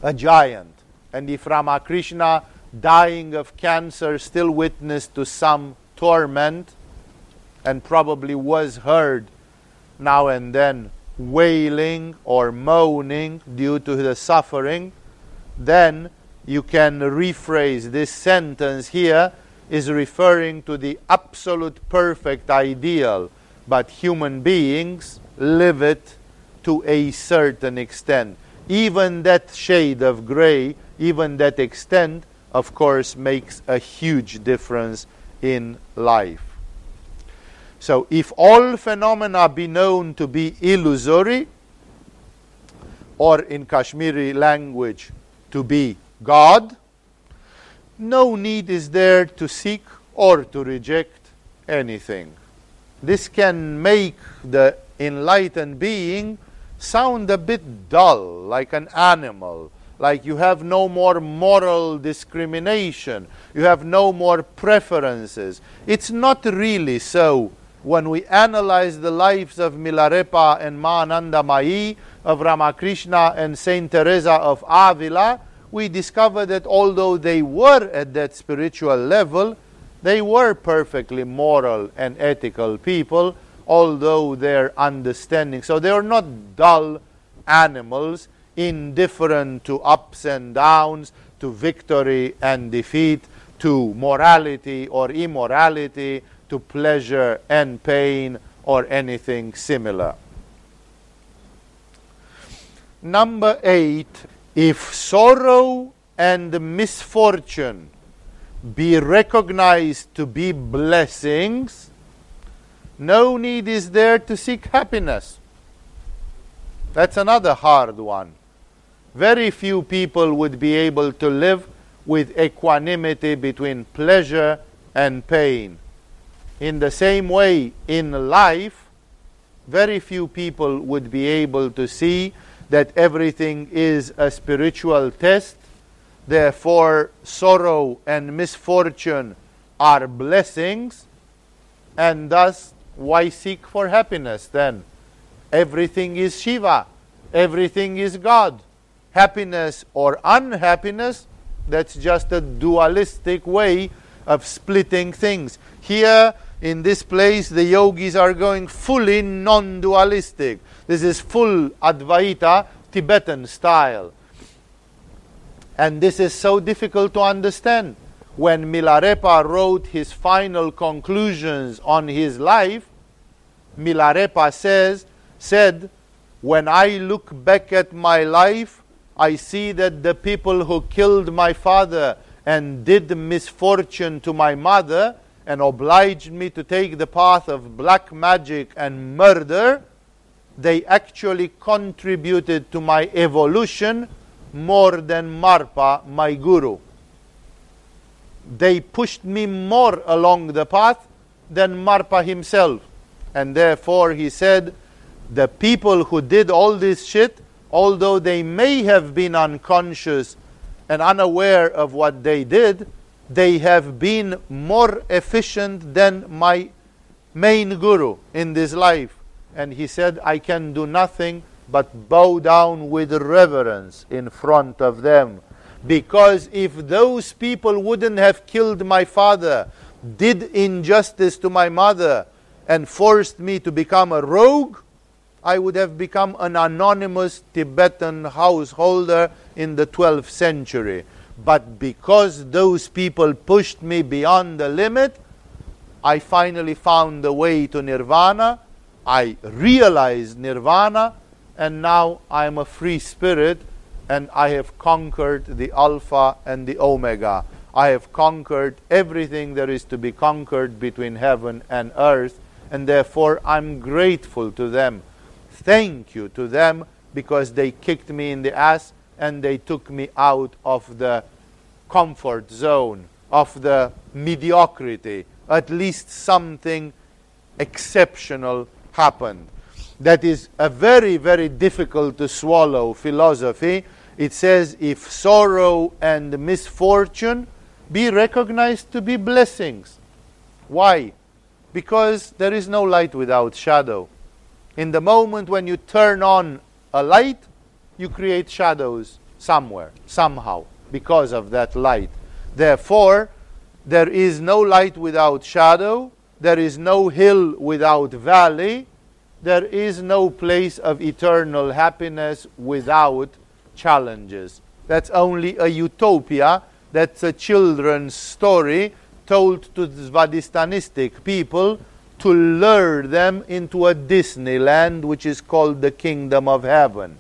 B: a giant. And if Ramakrishna, dying of cancer, still witnessed to some torment, and probably was heard now and then wailing or moaning due to the suffering, then you can rephrase this sentence here is referring to the absolute perfect ideal, but human beings live it to a certain extent. Even that shade of gray, even that extent, of course, makes a huge difference in life. So, if all phenomena be known to be illusory, or in Kashmiri language, to be God, no need is there to seek or to reject anything. This can make the enlightened being sound a bit dull, like an animal, like you have no more moral discrimination, you have no more preferences. It's not really so. When we analyze the lives of Milarepa and Ma Anandamayi, of Ramakrishna and Saint Teresa of Avila, we discover that although they were at that spiritual level, they were perfectly moral and ethical people, although their understanding. So they are not dull animals, indifferent to ups and downs, to victory and defeat, to morality or immorality, to pleasure and pain, or anything similar. Number eight if sorrow and misfortune be recognized to be blessings, no need is there to seek happiness. That's another hard one. Very few people would be able to live with equanimity between pleasure and pain. In the same way, in life, very few people would be able to see that everything is a spiritual test. Therefore, sorrow and misfortune are blessings, and thus, why seek for happiness then? Everything is Shiva, everything is God. Happiness or unhappiness, that's just a dualistic way of splitting things. Here, in this place, the yogis are going fully non dualistic. This is full Advaita Tibetan style. And this is so difficult to understand. When Milarepa wrote his final conclusions on his life, Milarepa says, said, When I look back at my life, I see that the people who killed my father and did misfortune to my mother and obliged me to take the path of black magic and murder, they actually contributed to my evolution more than Marpa, my guru. They pushed me more along the path than Marpa himself. And therefore, he said, the people who did all this shit, although they may have been unconscious and unaware of what they did, they have been more efficient than my main guru in this life and he said, I can do nothing but bow down with reverence in front of them. Because if those people wouldn't have killed my father, did injustice to my mother, and forced me to become a rogue, I would have become an anonymous Tibetan householder in the 12th century. But because those people pushed me beyond the limit, I finally found the way to nirvana I realized nirvana, and now I am a free spirit, and I have conquered the Alpha and the Omega. I have conquered everything there is to be conquered between heaven and earth, and therefore I'm grateful to them. Thank you to them because they kicked me in the ass and they took me out of the comfort zone, of the mediocrity. At least something exceptional happened. that is a very, very difficult to swallow philosophy. It says, if sorrow and misfortune be recognized to be blessings. Why? Because there is no light without shadow. In the moment when you turn on a light, you create shadows somewhere, somehow, because of that light. Therefore, there is no light without shadow, there is no hill without valley, there is no place of eternal happiness without challenges. That's only a utopia, that's a children's story told to the Svadistanistic people to lure them into a Disneyland which is called the kingdom of heaven.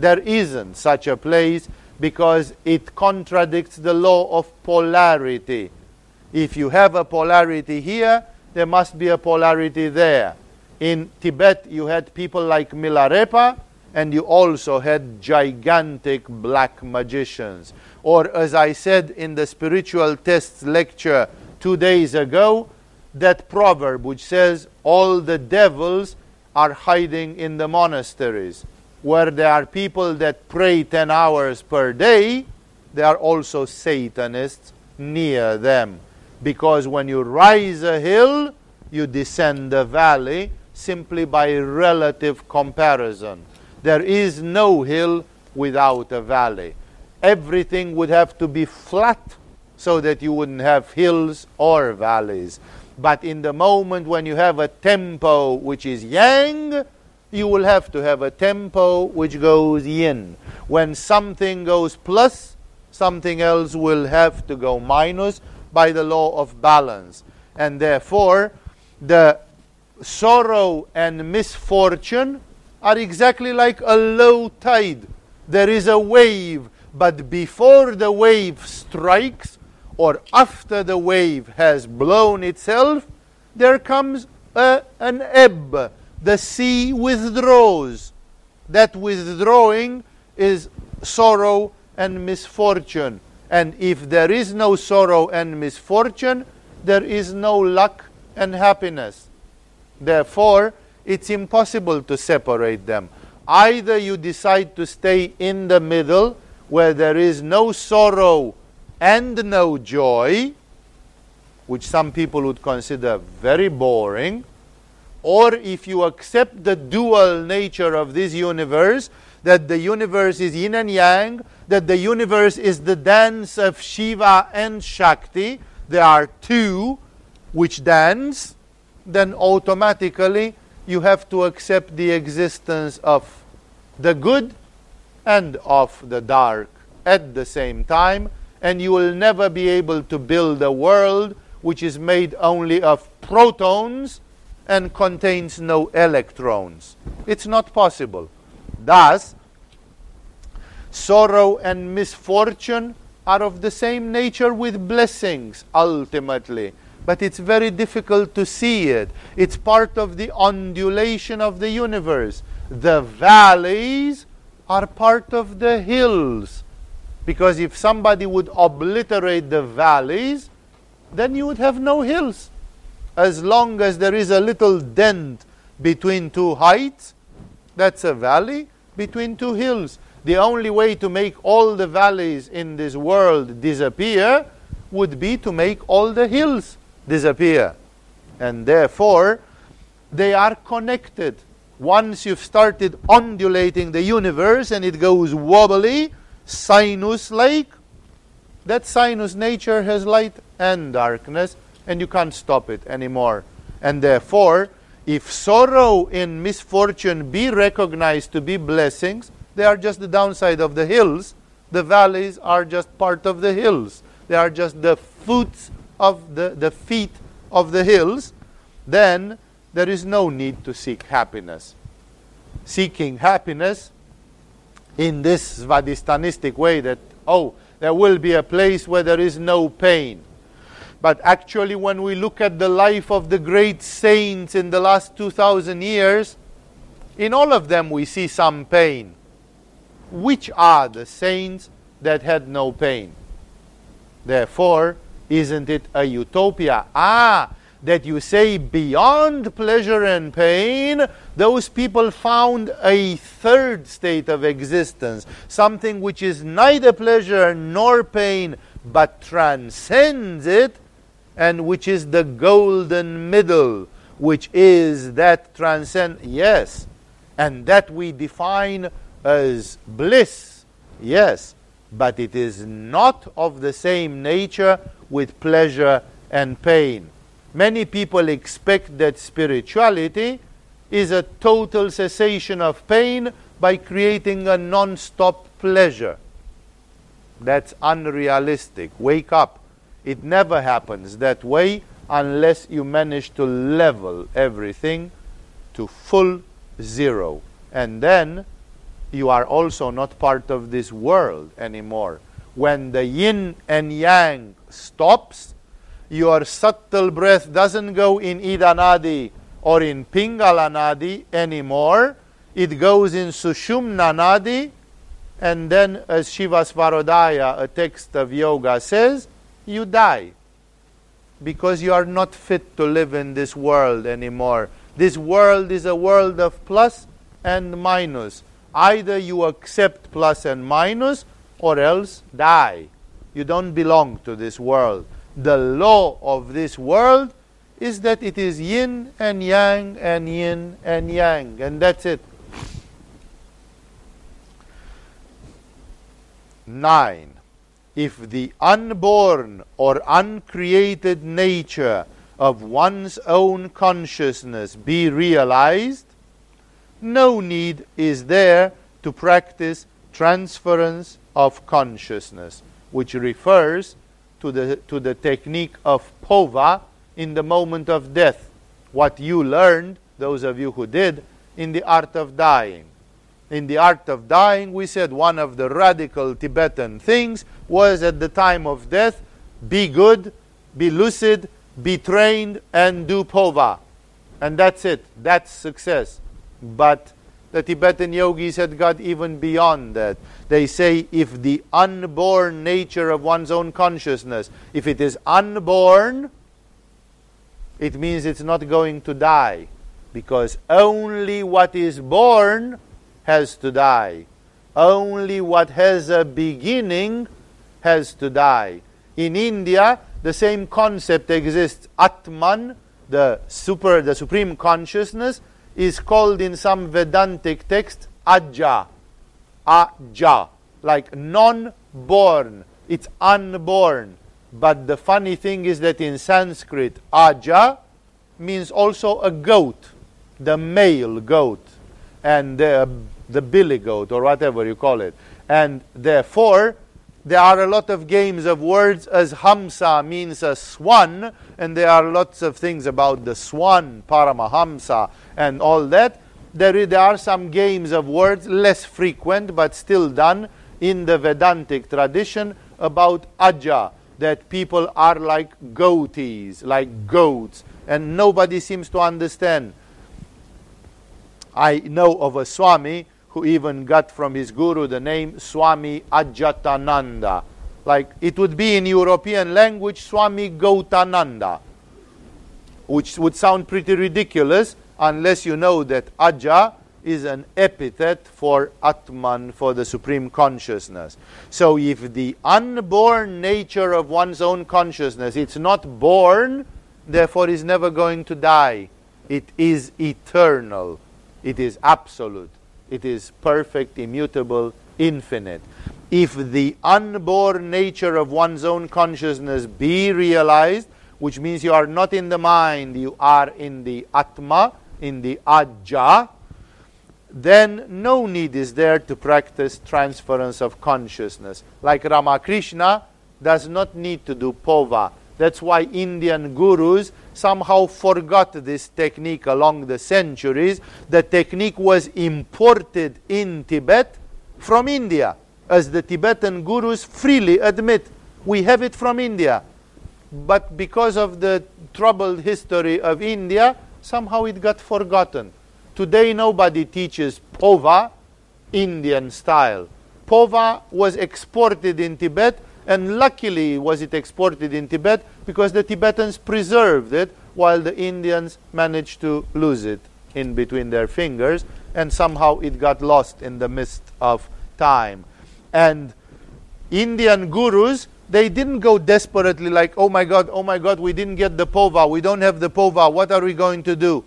B: There isn't such a place because it contradicts the law of polarity. If you have a polarity here, there must be a polarity there. In Tibet, you had people like Milarepa, and you also had gigantic black magicians. Or, as I said in the spiritual tests lecture two days ago, that proverb which says, All the devils are hiding in the monasteries. Where there are people that pray 10 hours per day, there are also Satanists near them. Because when you rise a hill, you descend a valley simply by relative comparison. There is no hill without a valley. Everything would have to be flat so that you wouldn't have hills or valleys. But in the moment when you have a tempo which is yang, you will have to have a tempo which goes yin. When something goes plus, something else will have to go minus by the law of balance. And therefore, the sorrow and misfortune are exactly like a low tide. There is a wave, but before the wave strikes, or after the wave has blown itself, there comes a, an ebb. The sea withdraws. That withdrawing is sorrow and misfortune. And if there is no sorrow and misfortune, there is no luck and happiness. Therefore, it's impossible to separate them. Either you decide to stay in the middle, where there is no sorrow and no joy, which some people would consider very boring, or if you accept the dual nature of this universe, that the universe is yin and yang, that the universe is the dance of Shiva and Shakti, there are two which dance, then automatically you have to accept the existence of the good and of the dark at the same time and you will never be able to build a world which is made only of protons and contains no electrons. It's not possible. Thus, sorrow and misfortune are of the same nature with blessings, ultimately. But it's very difficult to see it. It's part of the undulation of the universe. The valleys are part of the hills. Because if somebody would obliterate the valleys, then you would have no hills. As long as there is a little dent between two heights, that's a valley between two hills. The only way to make all the valleys in this world disappear would be to make all the hills disappear. And therefore, they are connected. Once you've started undulating the universe and it goes wobbly, sinus like, that sinus nature has light and darkness, and you can't stop it anymore. And therefore, if sorrow and misfortune be recognized to be blessings, they are just the downside of the hills. The valleys are just part of the hills. They are just the foots of the, the feet of the hills. Then there is no need to seek happiness. Seeking happiness in this Svadistanistic way that, oh, there will be a place where there is no pain. But actually, when we look at the life of the great saints in the last 2,000 years, in all of them we see some pain. Which are the saints that had no pain? Therefore, isn't it a utopia? Ah, that you say beyond pleasure and pain, those people found a third state of existence, something which is neither pleasure nor pain, but transcends it, and which is the golden middle, which is that transcend, yes, and that we define as bliss, yes, but it is not of the same nature with pleasure and pain. Many people expect that spirituality is a total cessation of pain by creating a non stop pleasure. That's unrealistic. Wake up. It never happens that way unless you manage to level everything to full zero. And then you are also not part of this world anymore. When the yin and yang stops, your subtle breath doesn't go in Ida Nadi or in Pingala Nadi anymore. It goes in Sushumna Nadi, and then, as Shiva Svarodaya, a text of yoga, says, you die because you are not fit to live in this world anymore. This world is a world of plus and minus. Either you accept plus and minus, or else die. You don't belong to this world the law of this world is that it is yin and yang and yin and yang, and that's it. Nine. If the unborn or uncreated nature of one's own consciousness be realized, no need is there to practice transference of consciousness, which refers to the, to the technique of pova in the moment of death. What you learned, those of you who did, in the art of dying. In the art of dying, we said one of the radical Tibetan things was at the time of death be good, be lucid, be trained, and do pova. And that's it. That's success. But the Tibetan yogis had got even beyond that. They say if the unborn nature of one's own consciousness, if it is unborn, it means it's not going to die. Because only what is born has to die. Only what has a beginning has to die. In India, the same concept exists. Atman, the super, the supreme consciousness, is called in some Vedantic text Aja. Aja. Like non born. It's unborn. But the funny thing is that in Sanskrit, Aja means also a goat, the male goat, and the, the billy goat, or whatever you call it. And therefore, there are a lot of games of words as Hamsa means a swan, and there are lots of things about the swan, Paramahamsa, and all that. There, there are some games of words, less frequent but still done in the Vedantic tradition about Aja, that people are like goatees, like goats, and nobody seems to understand. I know of a Swami who even got from his guru the name Swami Ajatananda. Like it would be in European language Swami Gautananda, which would sound pretty ridiculous unless you know that Aja is an epithet for Atman, for the supreme consciousness. So if the unborn nature of one's own consciousness, it's not born, therefore is never going to die. It is eternal. It is absolute. It is perfect, immutable, infinite. If the unborn nature of one's own consciousness be realized, which means you are not in the mind, you are in the Atma, in the Aja, then no need is there to practice transference of consciousness. Like Ramakrishna does not need to do pova. That's why Indian gurus somehow forgot this technique along the centuries. The technique was imported in Tibet from India, as the Tibetan gurus freely admit. We have it from India. But because of the troubled history of India, somehow it got forgotten. Today, nobody teaches Pova Indian style. Pova was exported in Tibet And luckily was it exported in Tibet because the Tibetans preserved it while the Indians managed to lose it in between their fingers and somehow it got lost in the mist of time. And Indian gurus, they didn't go desperately like, oh my God, oh my God, we didn't get the pova, we don't have the pova, what are we going to do?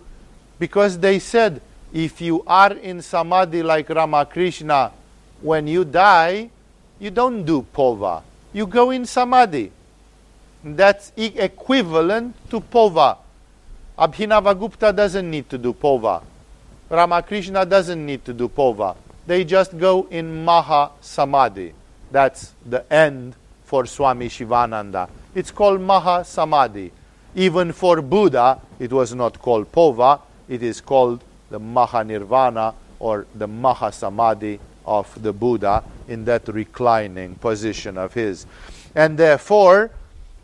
B: Because they said, if you are in samadhi like Ramakrishna, when you die, you don't do pova, you go in samadhi. That's equivalent to pova. Abhinavagupta doesn't need to do pova. Ramakrishna doesn't need to do pova. They just go in Maha Samadhi. That's the end for Swami Shivananda. It's called Maha Samadhi. Even for Buddha, it was not called pova, it is called the Maha Nirvana or the Maha Samadhi of the Buddha in that reclining position of his. And therefore,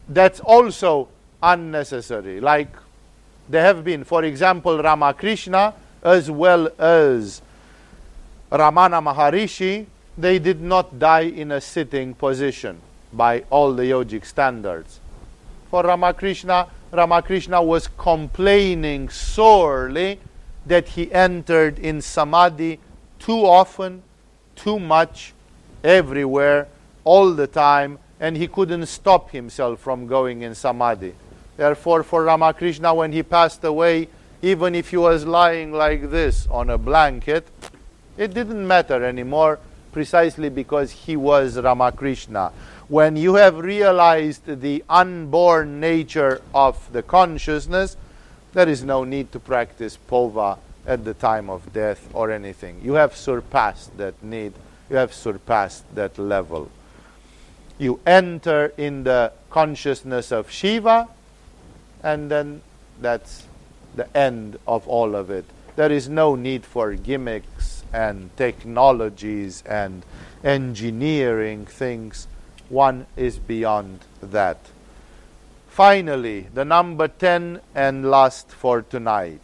B: that's also unnecessary. Like there have been, for example, Ramakrishna as well as Ramana Maharishi, they did not die in a sitting position by all the yogic standards. For Ramakrishna, Ramakrishna was complaining sorely that he entered in samadhi too often, too much, everywhere, all the time, and he couldn't stop himself from going in samadhi. Therefore, for Ramakrishna, when he passed away, even if he was lying like this on a blanket, it didn't matter anymore precisely because he was Ramakrishna. When you have realized the unborn nature of the consciousness, there is no need to practice pova at the time of death or anything. You have surpassed that need, you have surpassed that level. You enter in the consciousness of Shiva, and then that's the end of all of it. There is no need for gimmicks and technologies and engineering things. One is beyond that. Finally, the number 10 and last for tonight.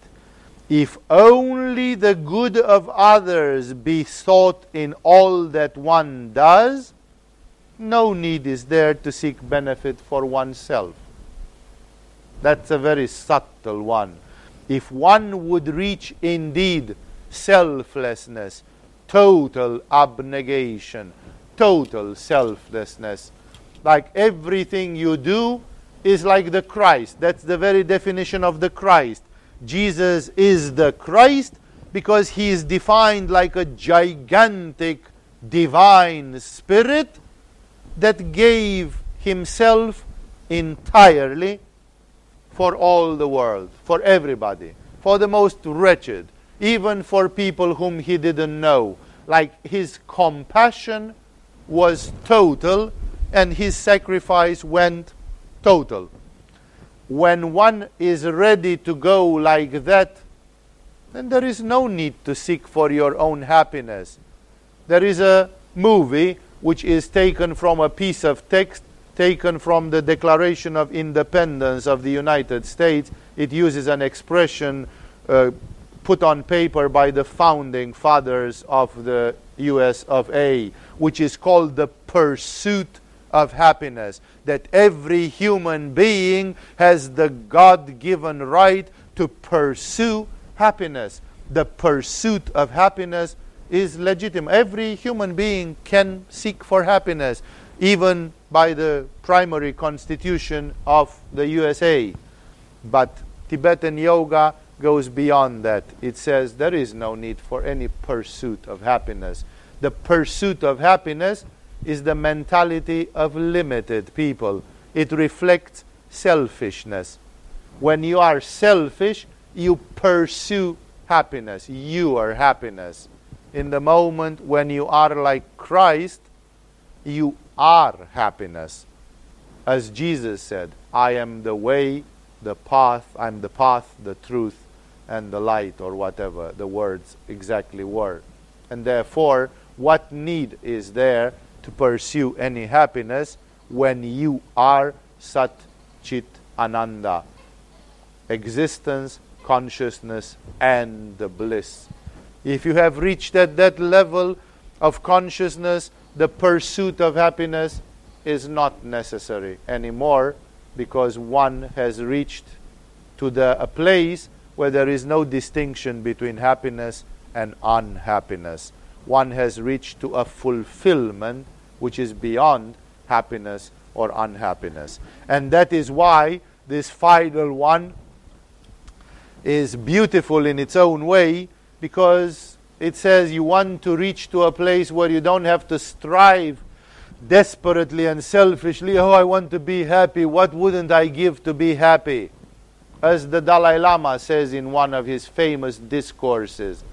B: If only the good of others be sought in all that one does, no need is there to seek benefit for oneself. That's a very subtle one if one would reach indeed selflessness, total abnegation, total selflessness, like everything you do is like the Christ. That's the very definition of the Christ. Jesus is the Christ because he is defined like a gigantic divine spirit that gave himself entirely for all the world, for everybody, for the most wretched, even for people whom he didn't know. Like his compassion was total and his sacrifice went total. When one is ready to go like that, then there is no need to seek for your own happiness. There is a movie which is taken from a piece of text taken from the Declaration of Independence of the United States. It uses an expression uh, put on paper by the founding fathers of the US of A, which is called the pursuit of happiness. That every human being has the God given right to pursue happiness. The pursuit of happiness is legitimate. Every human being can seek for happiness even by the primary constitution of the USA. But Tibetan yoga goes beyond that. It says there is no need for any pursuit of happiness. The pursuit of happiness is the mentality of limited people. It reflects selfishness. When you are selfish, you pursue happiness. You are happiness. In the moment when you are like Christ, you are happiness. As Jesus said, I am the way, the path, I'm the path, the truth, and the light, or whatever the words exactly were. And therefore, what need is there to pursue any happiness when you are Sat Chit Ananda? Existence, consciousness, and the bliss. If you have reached at that level of consciousness, the pursuit of happiness is not necessary anymore because one has reached to the, a place where there is no distinction between happiness and unhappiness. One has reached to a fulfillment which is beyond happiness or unhappiness. And that is why this final one is beautiful in its own way because it says you want to reach to a place where you don't have to strive desperately and selfishly, oh, I want to be happy. What wouldn't I give to be happy? As the Dalai Lama says in one of his famous discourses,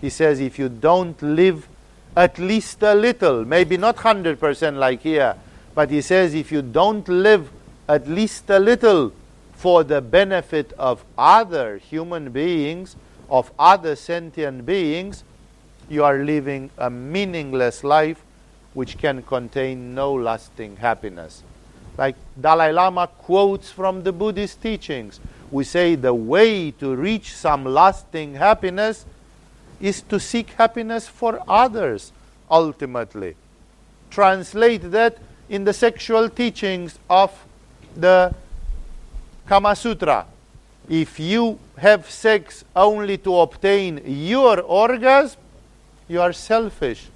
B: he says, if you don't live at least a little, maybe not 100% like here, but he says, if you don't live at least a little for the benefit of other human beings, of other sentient beings, you are living a meaningless life which can contain no lasting happiness. Like Dalai Lama quotes from the Buddhist teachings, we say the way to reach some lasting happiness is to seek happiness for others ultimately. Translate that in the sexual teachings of the Kama Sutra. If you have sex only to obtain your orgasm, you are selfish.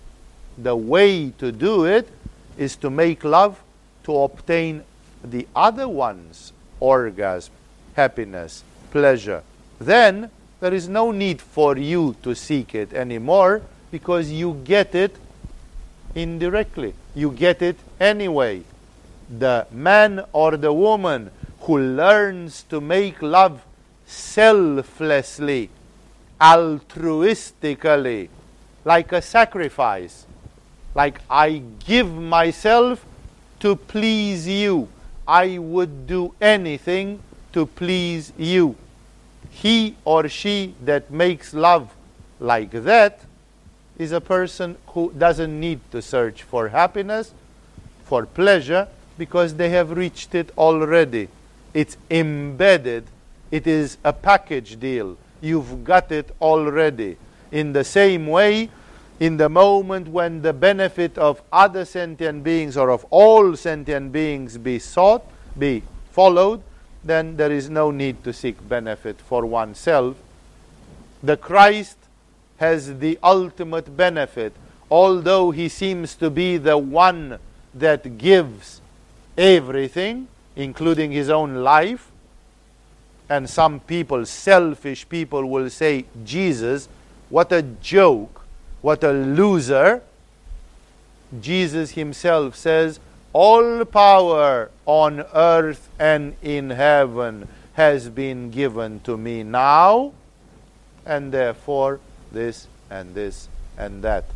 B: The way to do it is to make love to obtain the other one's orgasm, happiness, pleasure. Then there is no need for you to seek it anymore because you get it indirectly. You get it anyway. The man or the woman who learns to make love selflessly, altruistically, like a sacrifice, like I give myself to please you. I would do anything to please you. He or she that makes love like that is a person who doesn't need to search for happiness, for pleasure, because they have reached it already. It's embedded, it is a package deal. You've got it already. In the same way, in the moment when the benefit of other sentient beings or of all sentient beings be sought, be followed, then there is no need to seek benefit for oneself. The Christ has the ultimate benefit, although he seems to be the one that gives everything, including his own life. And some people, selfish people, will say, Jesus, what a joke, what a loser. Jesus himself says, All power on earth and in heaven has been given to me now, and therefore this and this and that.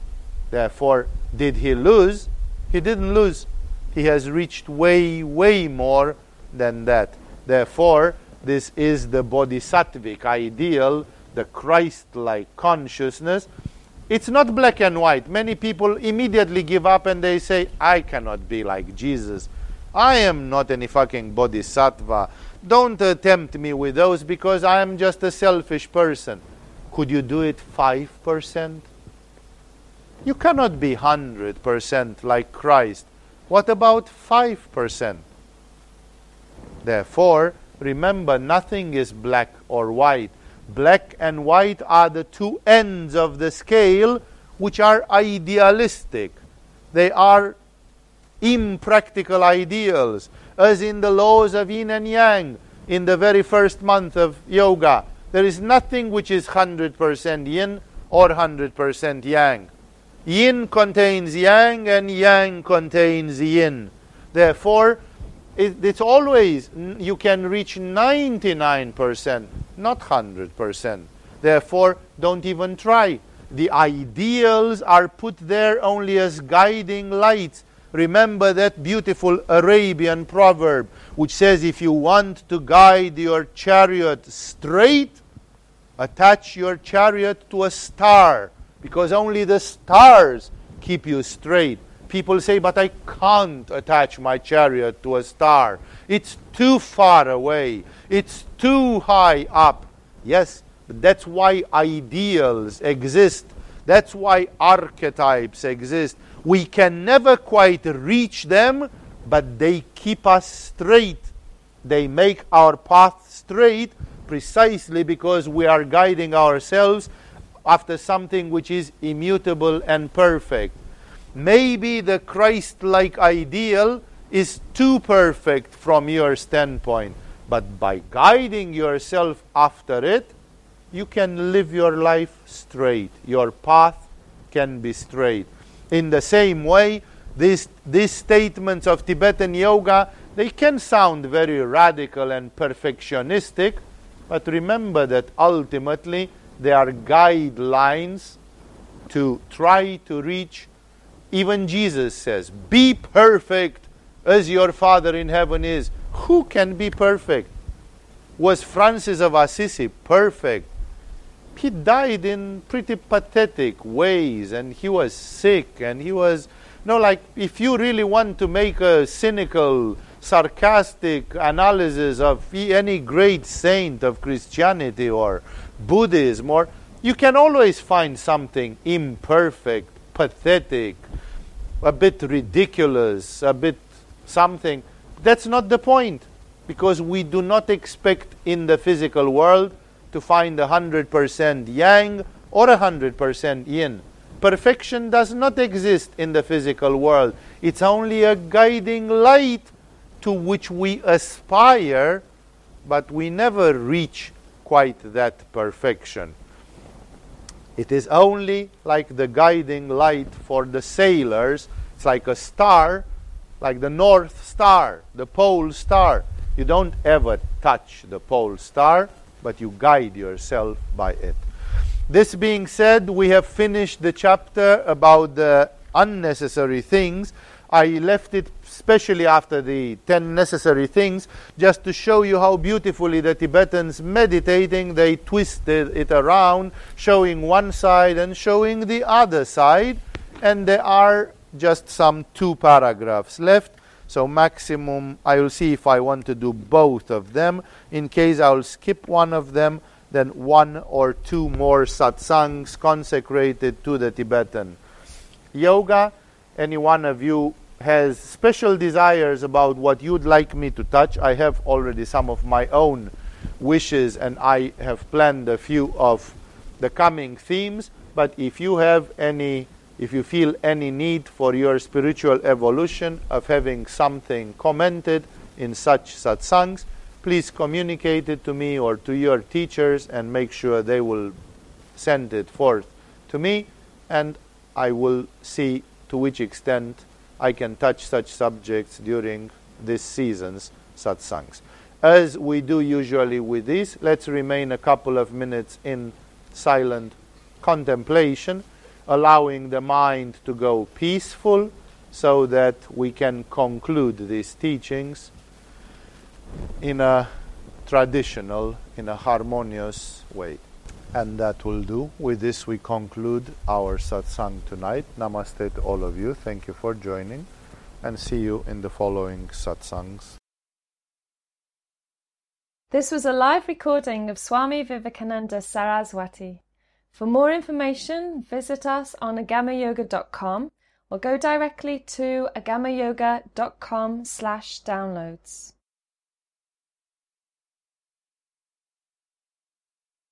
B: Therefore, did he lose? He didn't lose. He has reached way, way more than that. Therefore, this is the bodhisattvic ideal, the Christ like consciousness. It's not black and white. Many people immediately give up and they say, I cannot be like Jesus. I am not any fucking bodhisattva. Don't tempt me with those because I am just a selfish person. Could you do it 5%? You cannot be 100% like Christ. What about 5%? Therefore, remember nothing is black or white. Black and white are the two ends of the scale which are idealistic. They are impractical ideals, as in the laws of yin and yang in the very first month of yoga. There is nothing which is 100% yin or 100% yang. Yin contains yang and yang contains yin. Therefore, it, it's always, you can reach 99%, not 100%. Therefore, don't even try. The ideals are put there only as guiding lights. Remember that beautiful Arabian proverb which says if you want to guide your chariot straight, attach your chariot to a star, because only the stars keep you straight. People say, but I can't attach my chariot to a star. It's too far away. It's too high up. Yes, that's why ideals exist. That's why archetypes exist. We can never quite reach them but they keep us straight. They make our path straight precisely because we are guiding ourselves after something which is immutable and perfect. Maybe the Christ like ideal is too perfect from your standpoint, but by guiding yourself after it, you can live your life straight. Your path can be straight. In the same way, these, these statements of Tibetan yoga, they can sound very radical and perfectionistic, but remember that ultimately they are guidelines to try to reach. Even Jesus says, Be perfect as your Father in heaven is. Who can be perfect? Was Francis of Assisi perfect? He died in pretty pathetic ways and he was sick and he was no like if you really want to make a cynical sarcastic analysis of any great saint of Christianity or Buddhism or you can always find something imperfect, pathetic, a bit ridiculous, a bit something. That's not the point because we do not expect in the physical world to find a 100% yang or a 100% yin. Perfection does not exist in the physical world. It's only a guiding light to which we aspire, but we never reach quite that perfection. It is only like the guiding light for the sailors. It's like a star, like the North Star, the pole star. You don't ever touch the pole star, but you guide yourself by it. This being said, we have finished the chapter about the unnecessary things. I left it especially after the 10 necessary things, just to show you how beautifully the Tibetans meditating, they twisted it around, showing one side and showing the other side. And there are just some two paragraphs left. So maximum, I will see if I want to do both of them. In case I'll skip one of them, then one or two more satsangs consecrated to the Tibetan yoga. Any one of you has special desires about what you'd like me to touch, I have already some of my own wishes and I have planned a few of the coming themes. But if you have any, if you feel any need for your spiritual evolution of having something commented in such satsangs, please communicate it to me or to your teachers and make sure they will send it forth to me and I will see to which extent I can touch such subjects during this season's satsangs. As we do usually with this, let's remain a couple of minutes in silent contemplation, allowing the mind to go peaceful so that we can conclude these teachings in a traditional, in a harmonious way. And that will do. With this, we conclude our satsang tonight. Namaste to all of you. Thank you for joining, and see you in the following satsangs.
A: This was a live recording of Swami Vivekananda Saraswati. For more information, visit us on agamayoga.com or go directly to agamayoga.com slash downloads.